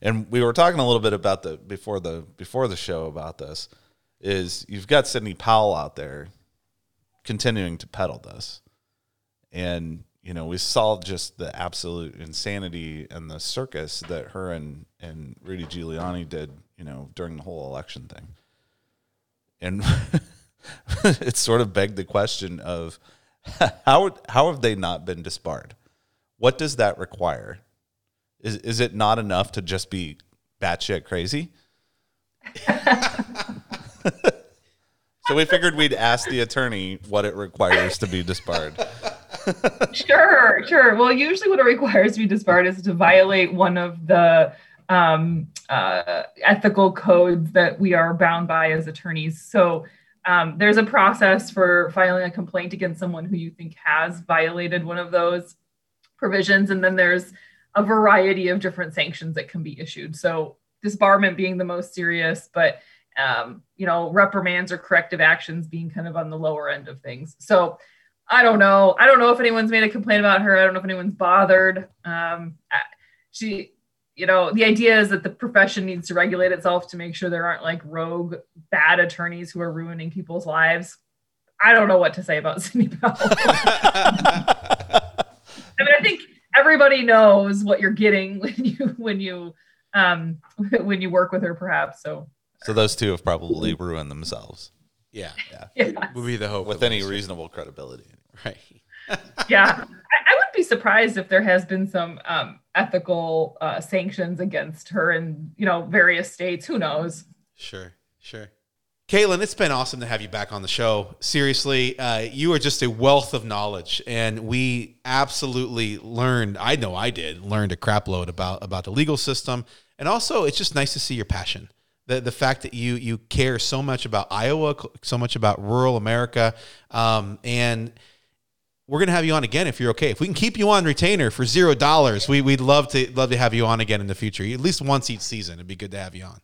[SPEAKER 2] And we were talking a little bit about the before the before the show about this. Is you've got Sidney Powell out there continuing to peddle this, and you know we saw just the absolute insanity and the circus that her and and Rudy Giuliani did, you know, during the whole election thing, and. it sort of begged the question of how how have they not been disbarred? What does that require? Is is it not enough to just be batshit crazy? so we figured we'd ask the attorney what it requires to be disbarred.
[SPEAKER 4] sure, sure. Well, usually what it requires to be disbarred is to violate one of the um, uh, ethical codes that we are bound by as attorneys. So um, there's a process for filing a complaint against someone who you think has violated one of those provisions, and then there's a variety of different sanctions that can be issued. So disbarment being the most serious, but um, you know, reprimands or corrective actions being kind of on the lower end of things. So I don't know. I don't know if anyone's made a complaint about her. I don't know if anyone's bothered. Um, she, you know, the idea is that the profession needs to regulate itself to make sure there aren't like rogue bad attorneys who are ruining people's lives. I don't know what to say about Sidney Powell. I mean, I think everybody knows what you're getting when you when you um, when you work with her, perhaps. So
[SPEAKER 2] So those two have probably ruined themselves
[SPEAKER 1] Yeah.
[SPEAKER 4] yeah,
[SPEAKER 1] Would be the hope.
[SPEAKER 2] with any
[SPEAKER 1] least.
[SPEAKER 2] reasonable credibility.
[SPEAKER 1] Right.
[SPEAKER 4] yeah. I, I would be surprised if there has been some um, ethical uh, sanctions against her in you know various states. Who knows?
[SPEAKER 1] Sure. Sure. Caitlin, it's been awesome to have you back on the show. Seriously, uh, you are just a wealth of knowledge, and we absolutely learned. I know I did learned a crap load about about the legal system, and also it's just nice to see your passion. The the fact that you you care so much about Iowa, so much about rural America, um, and we're gonna have you on again if you're okay. If we can keep you on retainer for zero dollars, we we'd love to love to have you on again in the future. At least once each season, it'd be good to have you on.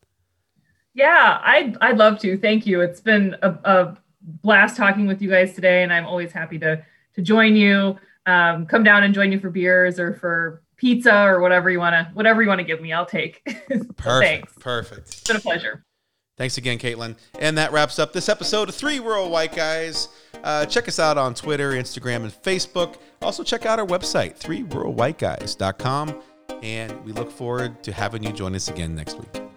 [SPEAKER 4] Yeah, I'd I'd love to. Thank you. It's been a, a blast talking with you guys today, and I'm always happy to to join you. Um, come down and join you for beers or for pizza or whatever you want to whatever you want to give me. I'll take.
[SPEAKER 1] Perfect.
[SPEAKER 4] Thanks.
[SPEAKER 1] Perfect.
[SPEAKER 4] It's been a pleasure.
[SPEAKER 1] Thanks again, Caitlin. And that wraps up this episode of Three Rural White Guys. Uh, check us out on Twitter, Instagram, and Facebook. Also, check out our website, threeruralwhiteguys.com. And we look forward to having you join us again next week.